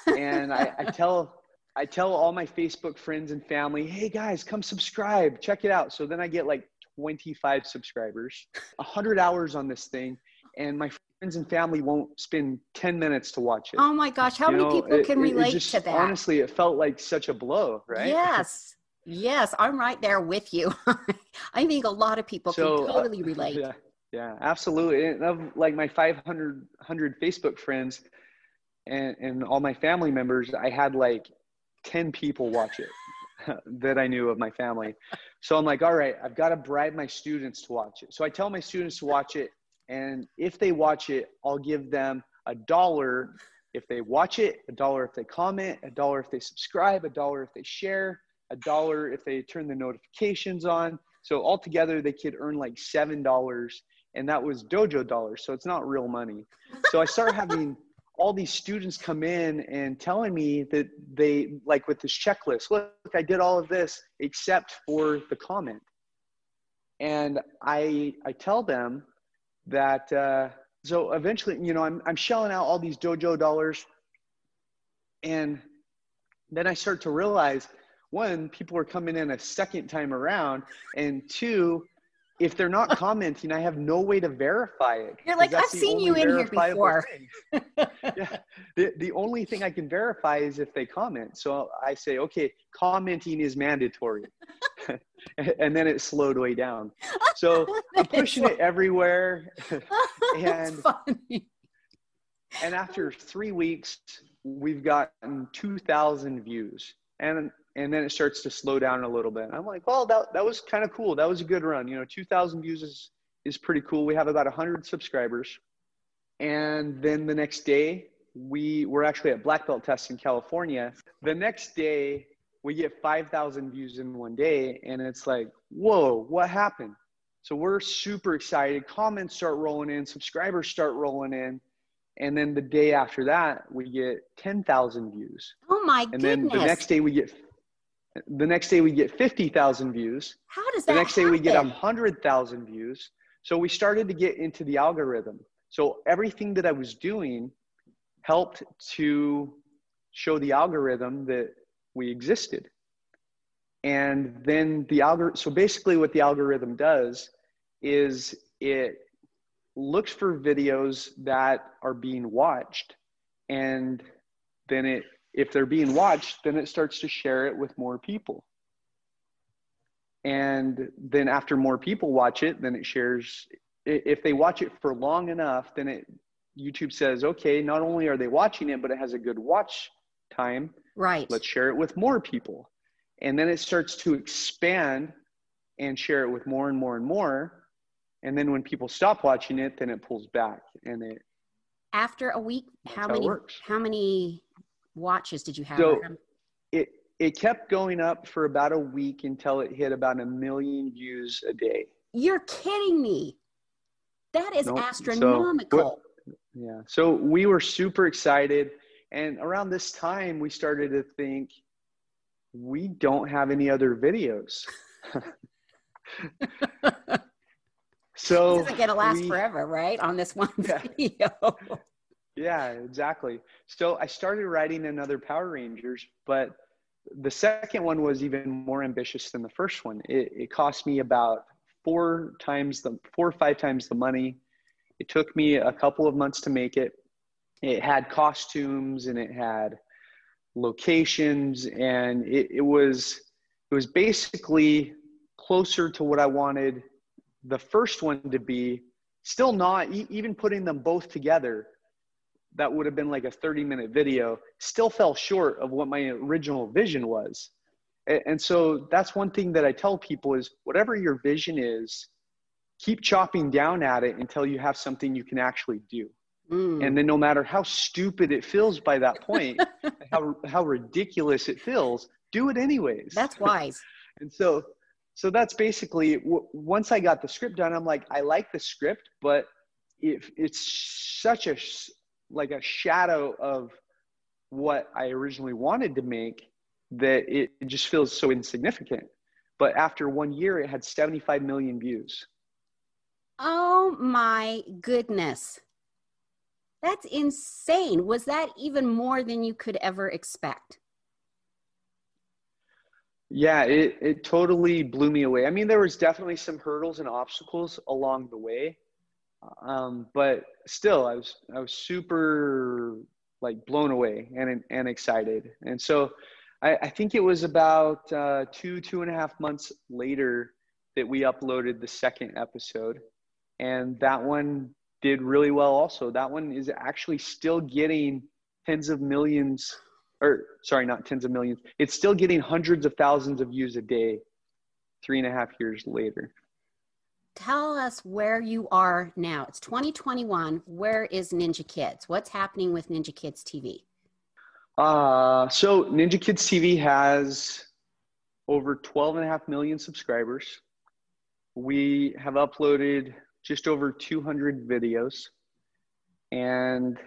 and I, I tell i tell all my facebook friends and family hey guys come subscribe check it out so then i get like 25 subscribers 100 hours on this thing and my friends and family won't spend 10 minutes to watch it oh my gosh, how You many know, people it- can it- it relate just- to that? Honestly, it felt like such a blow, right? Yes. Yes, I'm right there with you. I think a lot of people So, can uh, totally relate. Yeah, yeah, absolutely. And of like my 500 100 Facebook friends and, and all my family members, I had like 10 people watch it that I knew of my family. So I'm like, all right, I've got to bribe my students to watch it. So I tell my students to watch it. And if they watch it, I'll give them a dollar if they watch it, a dollar if they comment, a dollar if they subscribe, a dollar if they share, a dollar if they turn the notifications on. So altogether, they could earn like seven dollars, and that was dojo dollars. So it's not real money. So I start having all these students come in and telling me that they like with this checklist. Look, I did all of this except for the comment, and I I tell them that. Uh, so eventually, you know, I'm I'm shelling out all these dojo dollars, and then I start to realize one, people are coming in a second time around, and two, if they're not commenting, I have no way to verify it. You're like, I've seen you in here before. yeah, the, the only thing I can verify is if they comment. So I say, okay, commenting is mandatory. and then it slowed way down. So I'm pushing it everywhere. And- and after three weeks, we've gotten 2,000 views. And and then it starts to slow down a little bit. I'm like, well, that, that was kind of cool. That was a good run. You know, 2,000 views is, is pretty cool. We have about 100 subscribers. And then the next day, we were actually at Black Belt Test in California. The next day, we get 5,000 views in one day. And it's like, whoa, what happened? So we're super excited. Comments start rolling in, subscribers start rolling in. And then the day after that, we get 10,000 views. Oh my And goodness. And then the next day we get the next day we get 50,000 views. How does that The next day we get happen? 100,000 views. So we started to get into the algorithm. So everything that I was doing helped to show the algorithm that we existed. And then the algorithm, so basically what the algorithm does is it looks for videos that are being watched and then it if they're being watched then it starts to share it with more people and then after more people watch it then it shares if they watch it for long enough then it youtube says okay not only are they watching it but it has a good watch time right. let's share it with more people and then it starts to expand and share it with more and more and more and then when people stop watching it then it pulls back and it After a week, how how many works. how many watches did you have? So- it it kept going up for about a week until it hit about a million views a day You're kidding me. That is Nope. So, astronomical. yeah so we were super excited and around this time we started to think we don't have any other videos so this isn't gonna last we- forever, right? On this one Yeah. video. Yeah, exactly. So I started writing another Power Rangers, but the second one was even more ambitious than the first one. It, it cost me about four times the four or five times the money. It took me a couple of months to make it. It had costumes and it had locations, and it, it was it was basically closer to what I wanted the first one to be. Still not even putting them both together that would have been like a 30 minute video still fell short of what my original vision was and so that's one thing that i tell people is whatever your vision is keep chopping down at it until you have something you can actually do Mm. And then no matter how stupid it feels by that point, how how ridiculous it feels, do it anyways. That's wise. and so so that's basically w- once I got the script done, I'm like, I like the script, but if it's such a like a shadow of what I originally wanted to make that it, it just feels so insignificant. But after one year, it had 75 million views. Oh my goodness. That's insane. Was that even more than you could ever expect? Yeah, it, it totally blew me away. I mean, there was definitely some hurdles and obstacles along the way. Um, but still, I was, I was super like blown away and, and excited. And so I, I think it was about uh, two, two and a half months later that we uploaded the second episode. And that one did really well also. That one is actually still getting tens of millions, or sorry, not tens of millions. It's still getting hundreds of thousands of views a day, three and a half years later. Tell us where you are now. It's 2021. Where is Ninja Kids? What's happening with Ninja Kids TV? Uh, so Ninja Kids TV has over 12 and a half million subscribers. We have uploaded just over 200 videos and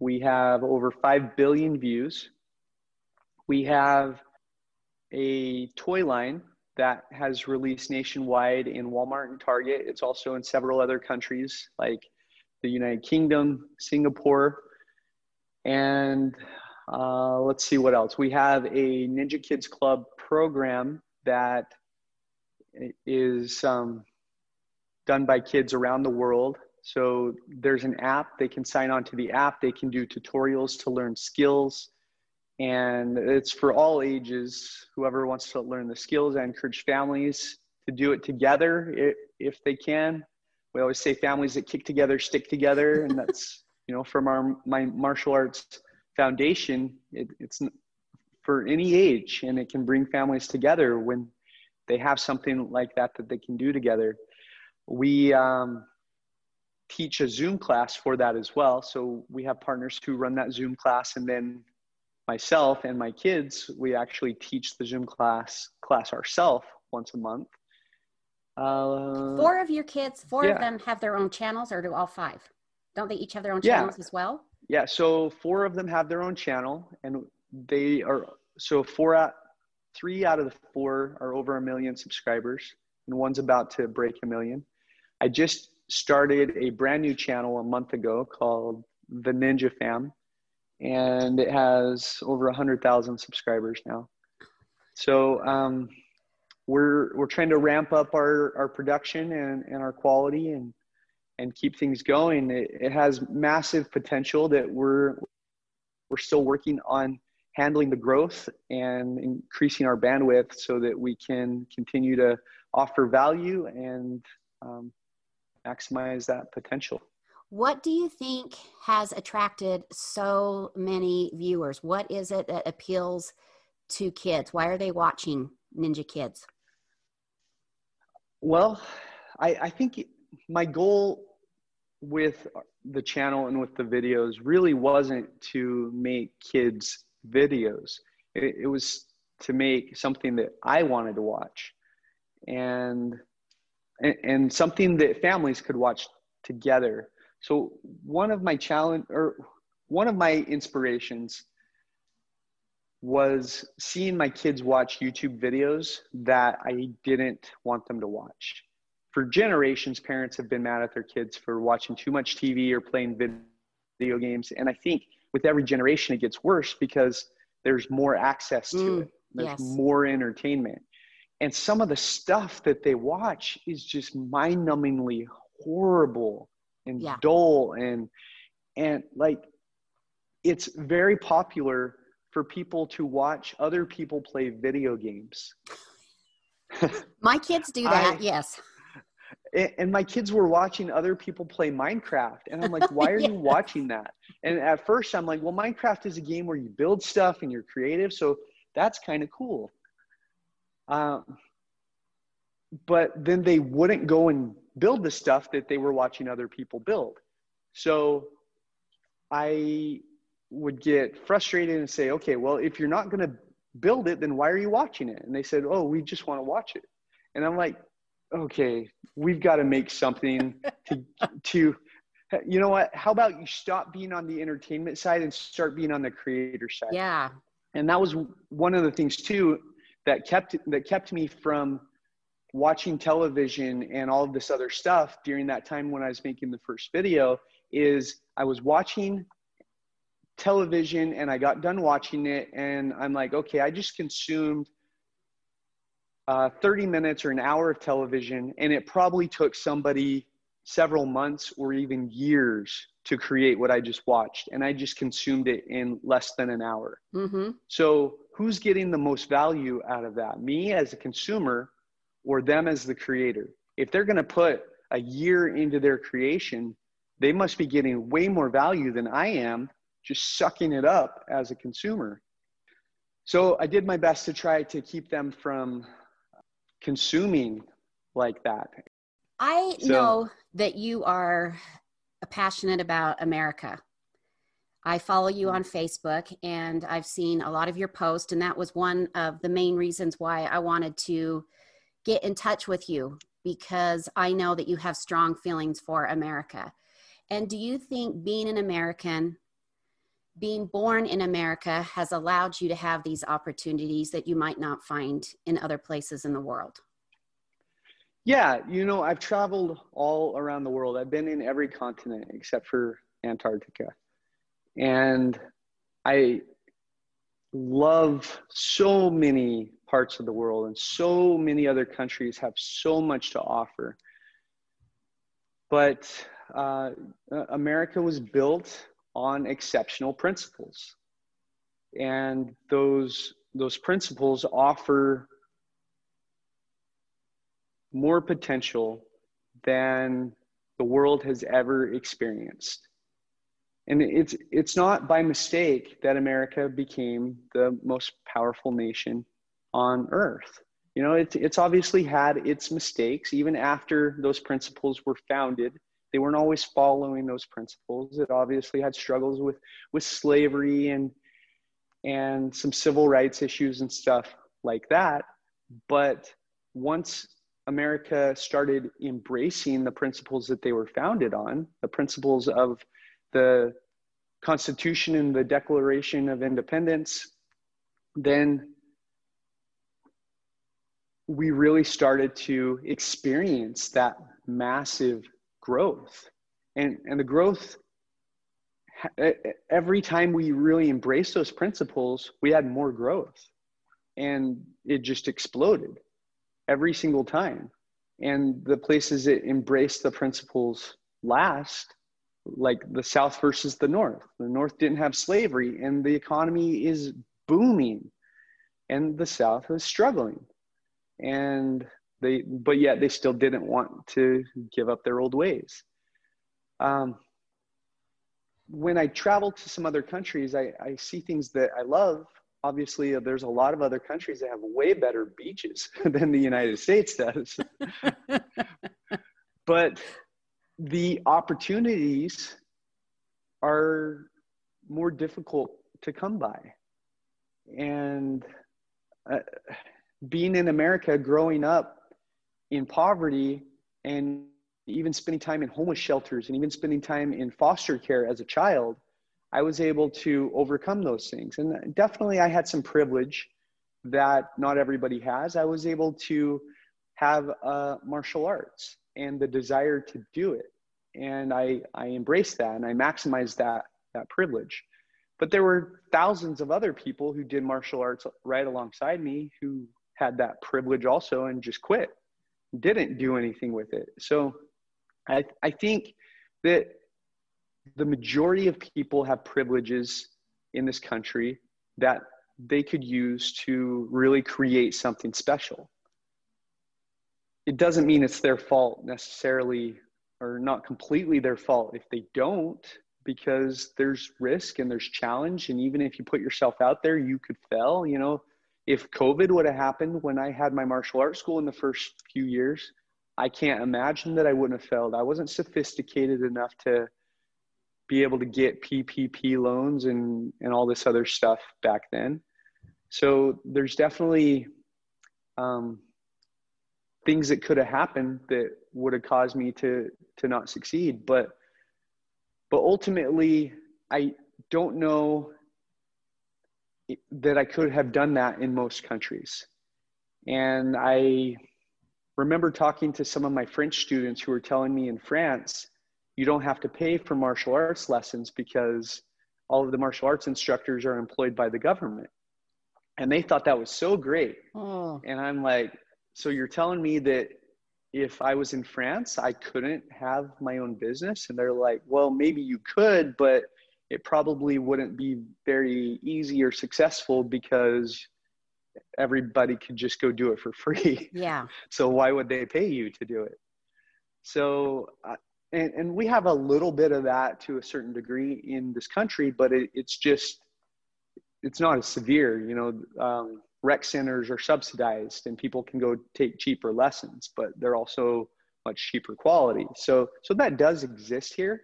we have over 5 billion views. We have a toy line that has released nationwide in Walmart and Target. It's also in several other countries like the United Kingdom, Singapore, and uh, let's see what else. We have a Ninja Kids Club program that is um, done by kids around the world. So there's an app, they can sign on to the app, they can do tutorials to learn skills. And it's for all ages, whoever wants to learn the skills. I encourage families to do it together if they can. We always say families that kick together stick together, and that's you know from our my martial arts foundation. It, it's for any age, and it can bring families together when they have something like that that they can do together we um, teach a Zoom class for that as well. So we have partners who run that Zoom class, and then myself and my kids, we actually teach the Zoom class class ourselves once a month. Uh, four of your kids, four yeah. of them have their own channels, or do all five? Don't they each have their own channels yeah. as well? Yeah. So four of them have their own channel, and they are so four out, three out of the four are over a million subscribers, and one's about to break a million. I just started a brand new channel a month ago called The Ninja Fam, and it has over a 100,000 subscribers now. So um, we're, we're trying to ramp up our, our production and, and our quality and, and keep things going. It, it has massive potential that we're, we're still working on handling the growth and increasing our bandwidth so that we can continue to offer value and um, maximize that potential. What do you think has attracted so many viewers? What is it that appeals to kids? Why are they watching Ninja Kids? Well, I, I think my goal with the channel and with the videos really wasn't to make kids videos. It, it was to make something that I wanted to watch. And and, and something that families could watch together. So one of my challenge or one of my inspirations was seeing my kids watch YouTube videos that I didn't want them to watch. For generations, parents have been mad at their kids for watching too much TV or playing video games. And I think with every generation, it gets worse because there's more access to mm, it, there's yes. more entertainment and some of the stuff that they watch is just mind-numbingly horrible and yeah. dull and and like it's very popular for people to watch other people play video games my kids do that I, yes and my kids were watching other people play minecraft and i'm like why are yeah. you watching that and at first i'm like well minecraft is a game where you build stuff and you're creative so that's kind of cool um, but then they wouldn't go and build the stuff that they were watching other people build. So I would get frustrated and say, okay, well, if you're not going to build it, then why are you watching it? And they said, oh, we just want to watch it. And I'm like, okay, we've got to make something to, to, you know what? How about you stop being on the entertainment side and start being on the creator side? Yeah. And that was one of the things too that kept that kept me from watching television and all of this other stuff during that time when I was making the first video is I was watching television and I got done watching it and I'm like, okay, I just consumed uh, 30 minutes or an hour of television and it probably took somebody several months or even years to create what I just watched and I just consumed it in less than an hour. Mm-hmm. So who's getting the most value out of that? Me as a consumer or them as the creator? If they're going to put a year into their creation, they must be getting way more value than I am just sucking it up as a consumer. So I did my best to try to keep them from consuming like that. I so, know that you are passionate about America. I follow you on Facebook and I've seen a lot of your posts, and that was one of the main reasons why I wanted to get in touch with you because I know that you have strong feelings for America. And do you think being an American, being born in America, has allowed you to have these opportunities that you might not find in other places in the world? Yeah, you know, I've traveled all around the world. I've been in every continent except for Antarctica. And I love so many parts of the world and so many other countries have so much to offer. But uh, America was built on exceptional principles. And those, those principles offer more potential than the world has ever experienced. And it's, it's not by mistake that America became the most powerful nation on earth. You know, it's, it's obviously had its mistakes. Even after those principles were founded, they weren't always following those principles. It obviously had struggles with, with slavery and, and some civil rights issues and stuff like that. But once America started embracing the principles that they were founded on, the principles of the Constitution and the Declaration of Independence, then we really started to experience that massive growth. And, and the growth, every time we really embraced those principles, we had more growth. And it just exploded every single time. And the places that embraced the principles last, like the South versus the North, the North didn't have slavery, and the economy is booming, and the South is struggling. And they, but yet they still didn't want to give up their old ways. Um, when I travel to some other countries, I, I see things that I love obviously uh, there's a lot of other countries that have way better beaches than the United States does. but the opportunities are more difficult to come by. And uh, being in America, growing up in poverty, and even spending time in homeless shelters and even spending time in foster care as a child, I was able to overcome those things. And definitely, I had some privilege that not everybody has. I was able to have uh, martial arts and the desire to do it. And I, I embraced that and I maximized that, that privilege. But there were thousands of other people who did martial arts right alongside me who had that privilege also and just quit, didn't do anything with it. So I, I think that the majority of people have privileges in this country that they could use to really create something special. It doesn't mean it's their fault necessarily, or not completely their fault if they don't, because there's risk and there's challenge. And even if you put yourself out there, you could fail. You know, if COVID would have happened when I had my martial arts school in the first few years, I can't imagine that I wouldn't have failed. I wasn't sophisticated enough to be able to get PPP loans and and all this other stuff back then. So there's definitely um, things that could have happened that would have caused me to to not succeed. But but ultimately, I don't know that I could have done that in most countries. And I remember talking to some of my French students who were telling me in France, you don't have to pay for martial arts lessons because all of the martial arts instructors are employed by the government. And they thought that was so great. Oh. And I'm like, so you're telling me that if I was in France, I couldn't have my own business? And they're like, well, maybe you could, but it probably wouldn't be very easy or successful because everybody could just go do it for free. Yeah. so why would they pay you to do it? So, uh, and, and we have a little bit of that to a certain degree in this country, but it, it's just, it's not as severe, you know, um, rec centers are subsidized and people can go take cheaper lessons, but they're also much cheaper quality. So, so that does exist here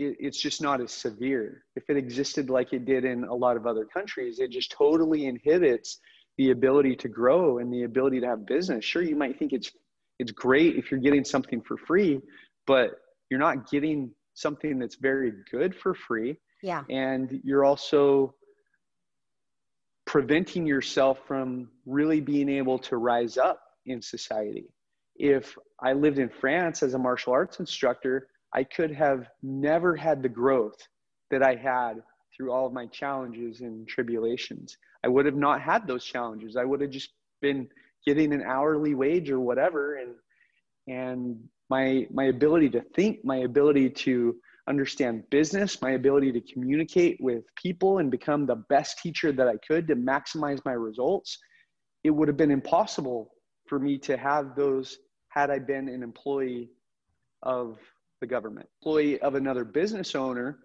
it, it's just not as severe. If it existed like it did in a lot of other countries, it just totally inhibits the ability to grow and the ability to have business. Sure, you might think it's it's great if you're getting something for free, but you're not getting something that's very good for free. Yeah. And you're also preventing yourself from really being able to rise up in society. If I lived in France as a martial arts instructor, I could have never had the growth that I had through all of my challenges and tribulations. I would have not had those challenges. I would have just been getting an hourly wage or whatever and and my my ability to think, my ability to understand business, my ability to communicate with people and become the best teacher that I could to maximize my results, it would have been impossible for me to have those had I been an employee of the government. Employee of another business owner,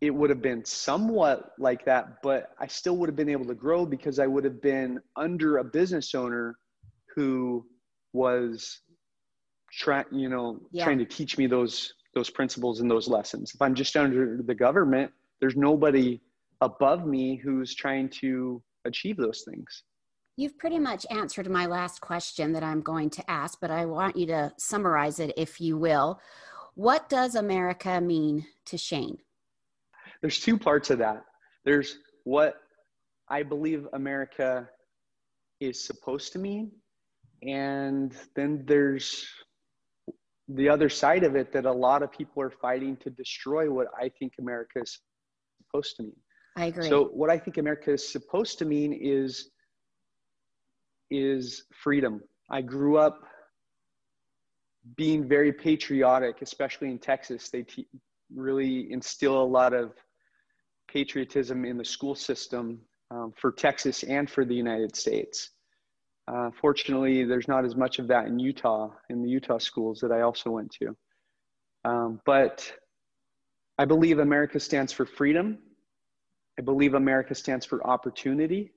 it would have been somewhat like that, but I still would have been able to grow because I would have been under a business owner who was trying, you know, yeah. trying to teach me those those principles and those lessons. If I'm just under the government, there's nobody above me who's trying to achieve those things. You've pretty much answered my last question that I'm going to ask, but I want you to summarize it if you will. What does America mean to Shane? There's two parts of that. There's what I believe America is supposed to mean, and then there's the other side of it that a lot of people are fighting to destroy what I think America is supposed to mean. I agree. So, what I think America is supposed to mean is is freedom. I grew up being very patriotic, especially in Texas. They te- really instill a lot of patriotism in the school system um, for Texas and for the United States. Uh, fortunately, there's not as much of that in Utah, in the Utah schools that I also went to. Um, but I believe America stands for freedom. I believe America stands for opportunity.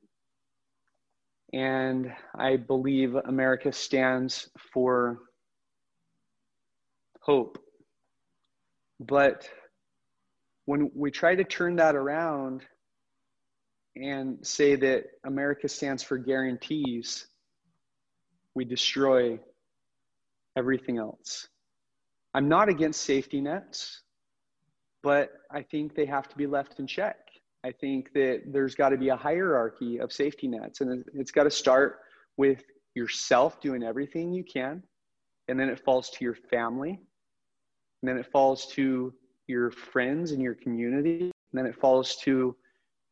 And I believe America stands for hope. But when we try to turn that around and say that America stands for guarantees, we destroy everything else. I'm not against safety nets, but I think they have to be left in check. I think that there's got to be a hierarchy of safety nets, and it's got to start with yourself doing everything you can, and then it falls to your family, and then it falls to your friends and your community, and then it falls to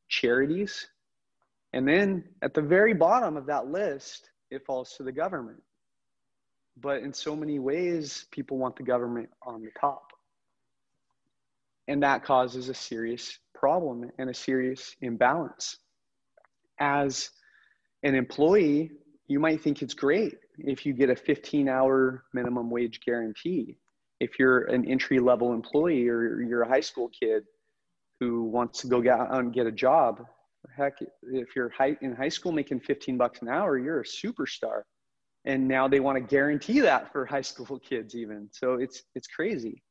charities, and then at the very bottom of that list, it falls to the government. But in so many ways, people want the government on the top. And that causes a serious problem and a serious imbalance. As an employee, you might think it's great if you get a 15 hour minimum wage guarantee. If you're an entry level employee or you're a high school kid who wants to go get out and get a job, heck, if you're high, in high school making 15 bucks an hour, you're a superstar. And now they want to guarantee that for high school kids even. So it's, it's crazy.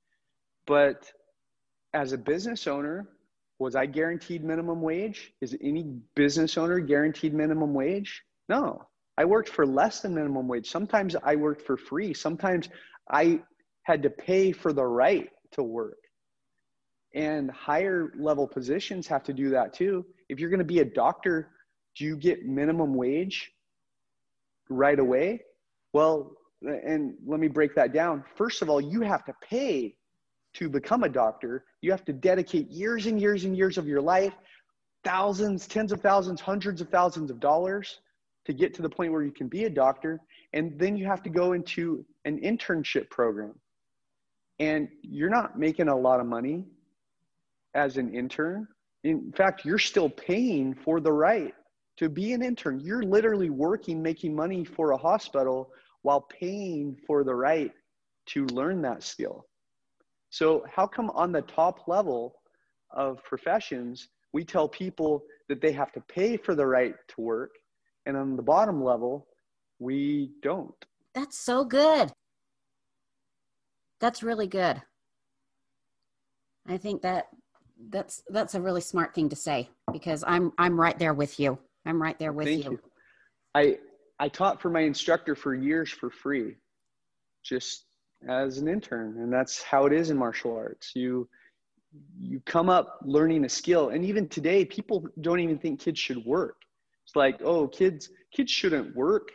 But as a business owner, was I guaranteed minimum wage? Is any business owner guaranteed minimum wage? No. I worked for less than minimum wage. Sometimes I worked for free. Sometimes I had to pay for the right to work. And higher level positions have to do that too. If you're going to be a doctor, do you get minimum wage right away? Well, and let me break that down. First of all, you have to pay to become a doctor. You have to dedicate years and years and years of your life, thousands, tens of thousands, hundreds of thousands of dollars to get to the point where you can be a doctor. And then you have to go into an internship program. And you're not making a lot of money as an intern. In fact, you're still paying for the right to be an intern. You're literally working, making money for a hospital while paying for the right to learn that skill. So, how come on the top level of professions, we tell people that they have to pay for the right to work, and on the bottom level, we don't? That's so good. That's really good. I think that that's that's a really smart thing to say because I'm I'm right there with you. I'm right there with Thank you. you. I I taught for my instructor for years for free, just as an intern, and that's how it is in martial arts. You you come up learning a skill, and even today, people don't even think kids should work. It's like, oh, kids kids shouldn't work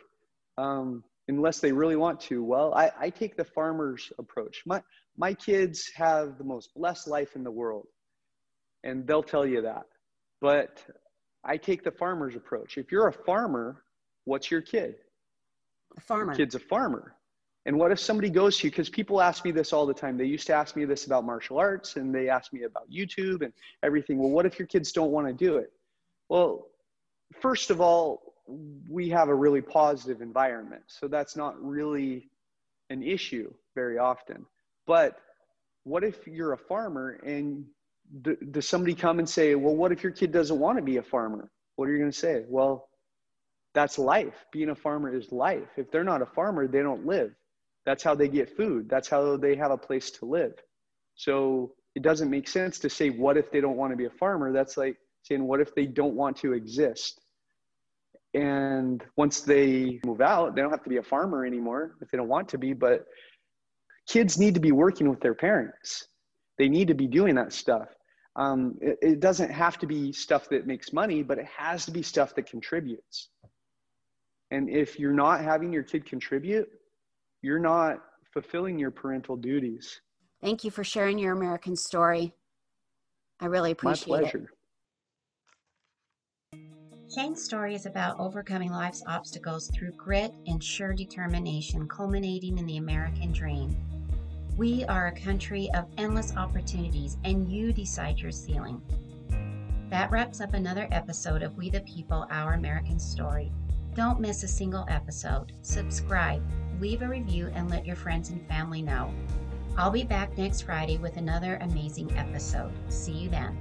um, unless they really want to. Well, I, I take the farmer's approach. My my kids have the most blessed life in the world, and they'll tell you that. But I take the farmer's approach. If you're a farmer, what's your kid? A farmer. Your kid's a farmer. And what if somebody goes to you? Because people ask me this all the time. They used to ask me this about martial arts and they ask me about YouTube and everything. Well, what if your kids don't want to do it? Well, first of all, we have a really positive environment. So that's not really an issue very often. But what if you're a farmer and does somebody come and say, well, what if your kid doesn't want to be a farmer? What are you going to say? Well, that's life. Being a farmer is life. If they're not a farmer, they don't live. That's how they get food. That's how they have a place to live. So it doesn't make sense to say, what if they don't want to be a farmer? That's like saying, what if they don't want to exist? And once they move out, they don't have to be a farmer anymore if they don't want to be. But kids need to be working with their parents, they need to be doing that stuff. Um, it, it doesn't have to be stuff that makes money, but it has to be stuff that contributes. And if you're not having your kid contribute, you're not fulfilling your parental duties. Thank you for sharing your American story. I really appreciate it. My pleasure. it. Shane's story is about overcoming life's obstacles through grit and sure determination, culminating in the American dream. We are a country of endless opportunities, and you decide your ceiling. That wraps up another episode of We the People, Our American Story. Don't miss a single episode. Subscribe, leave a review, and let your friends and family know. I'll be back next Friday with another amazing episode. See you then.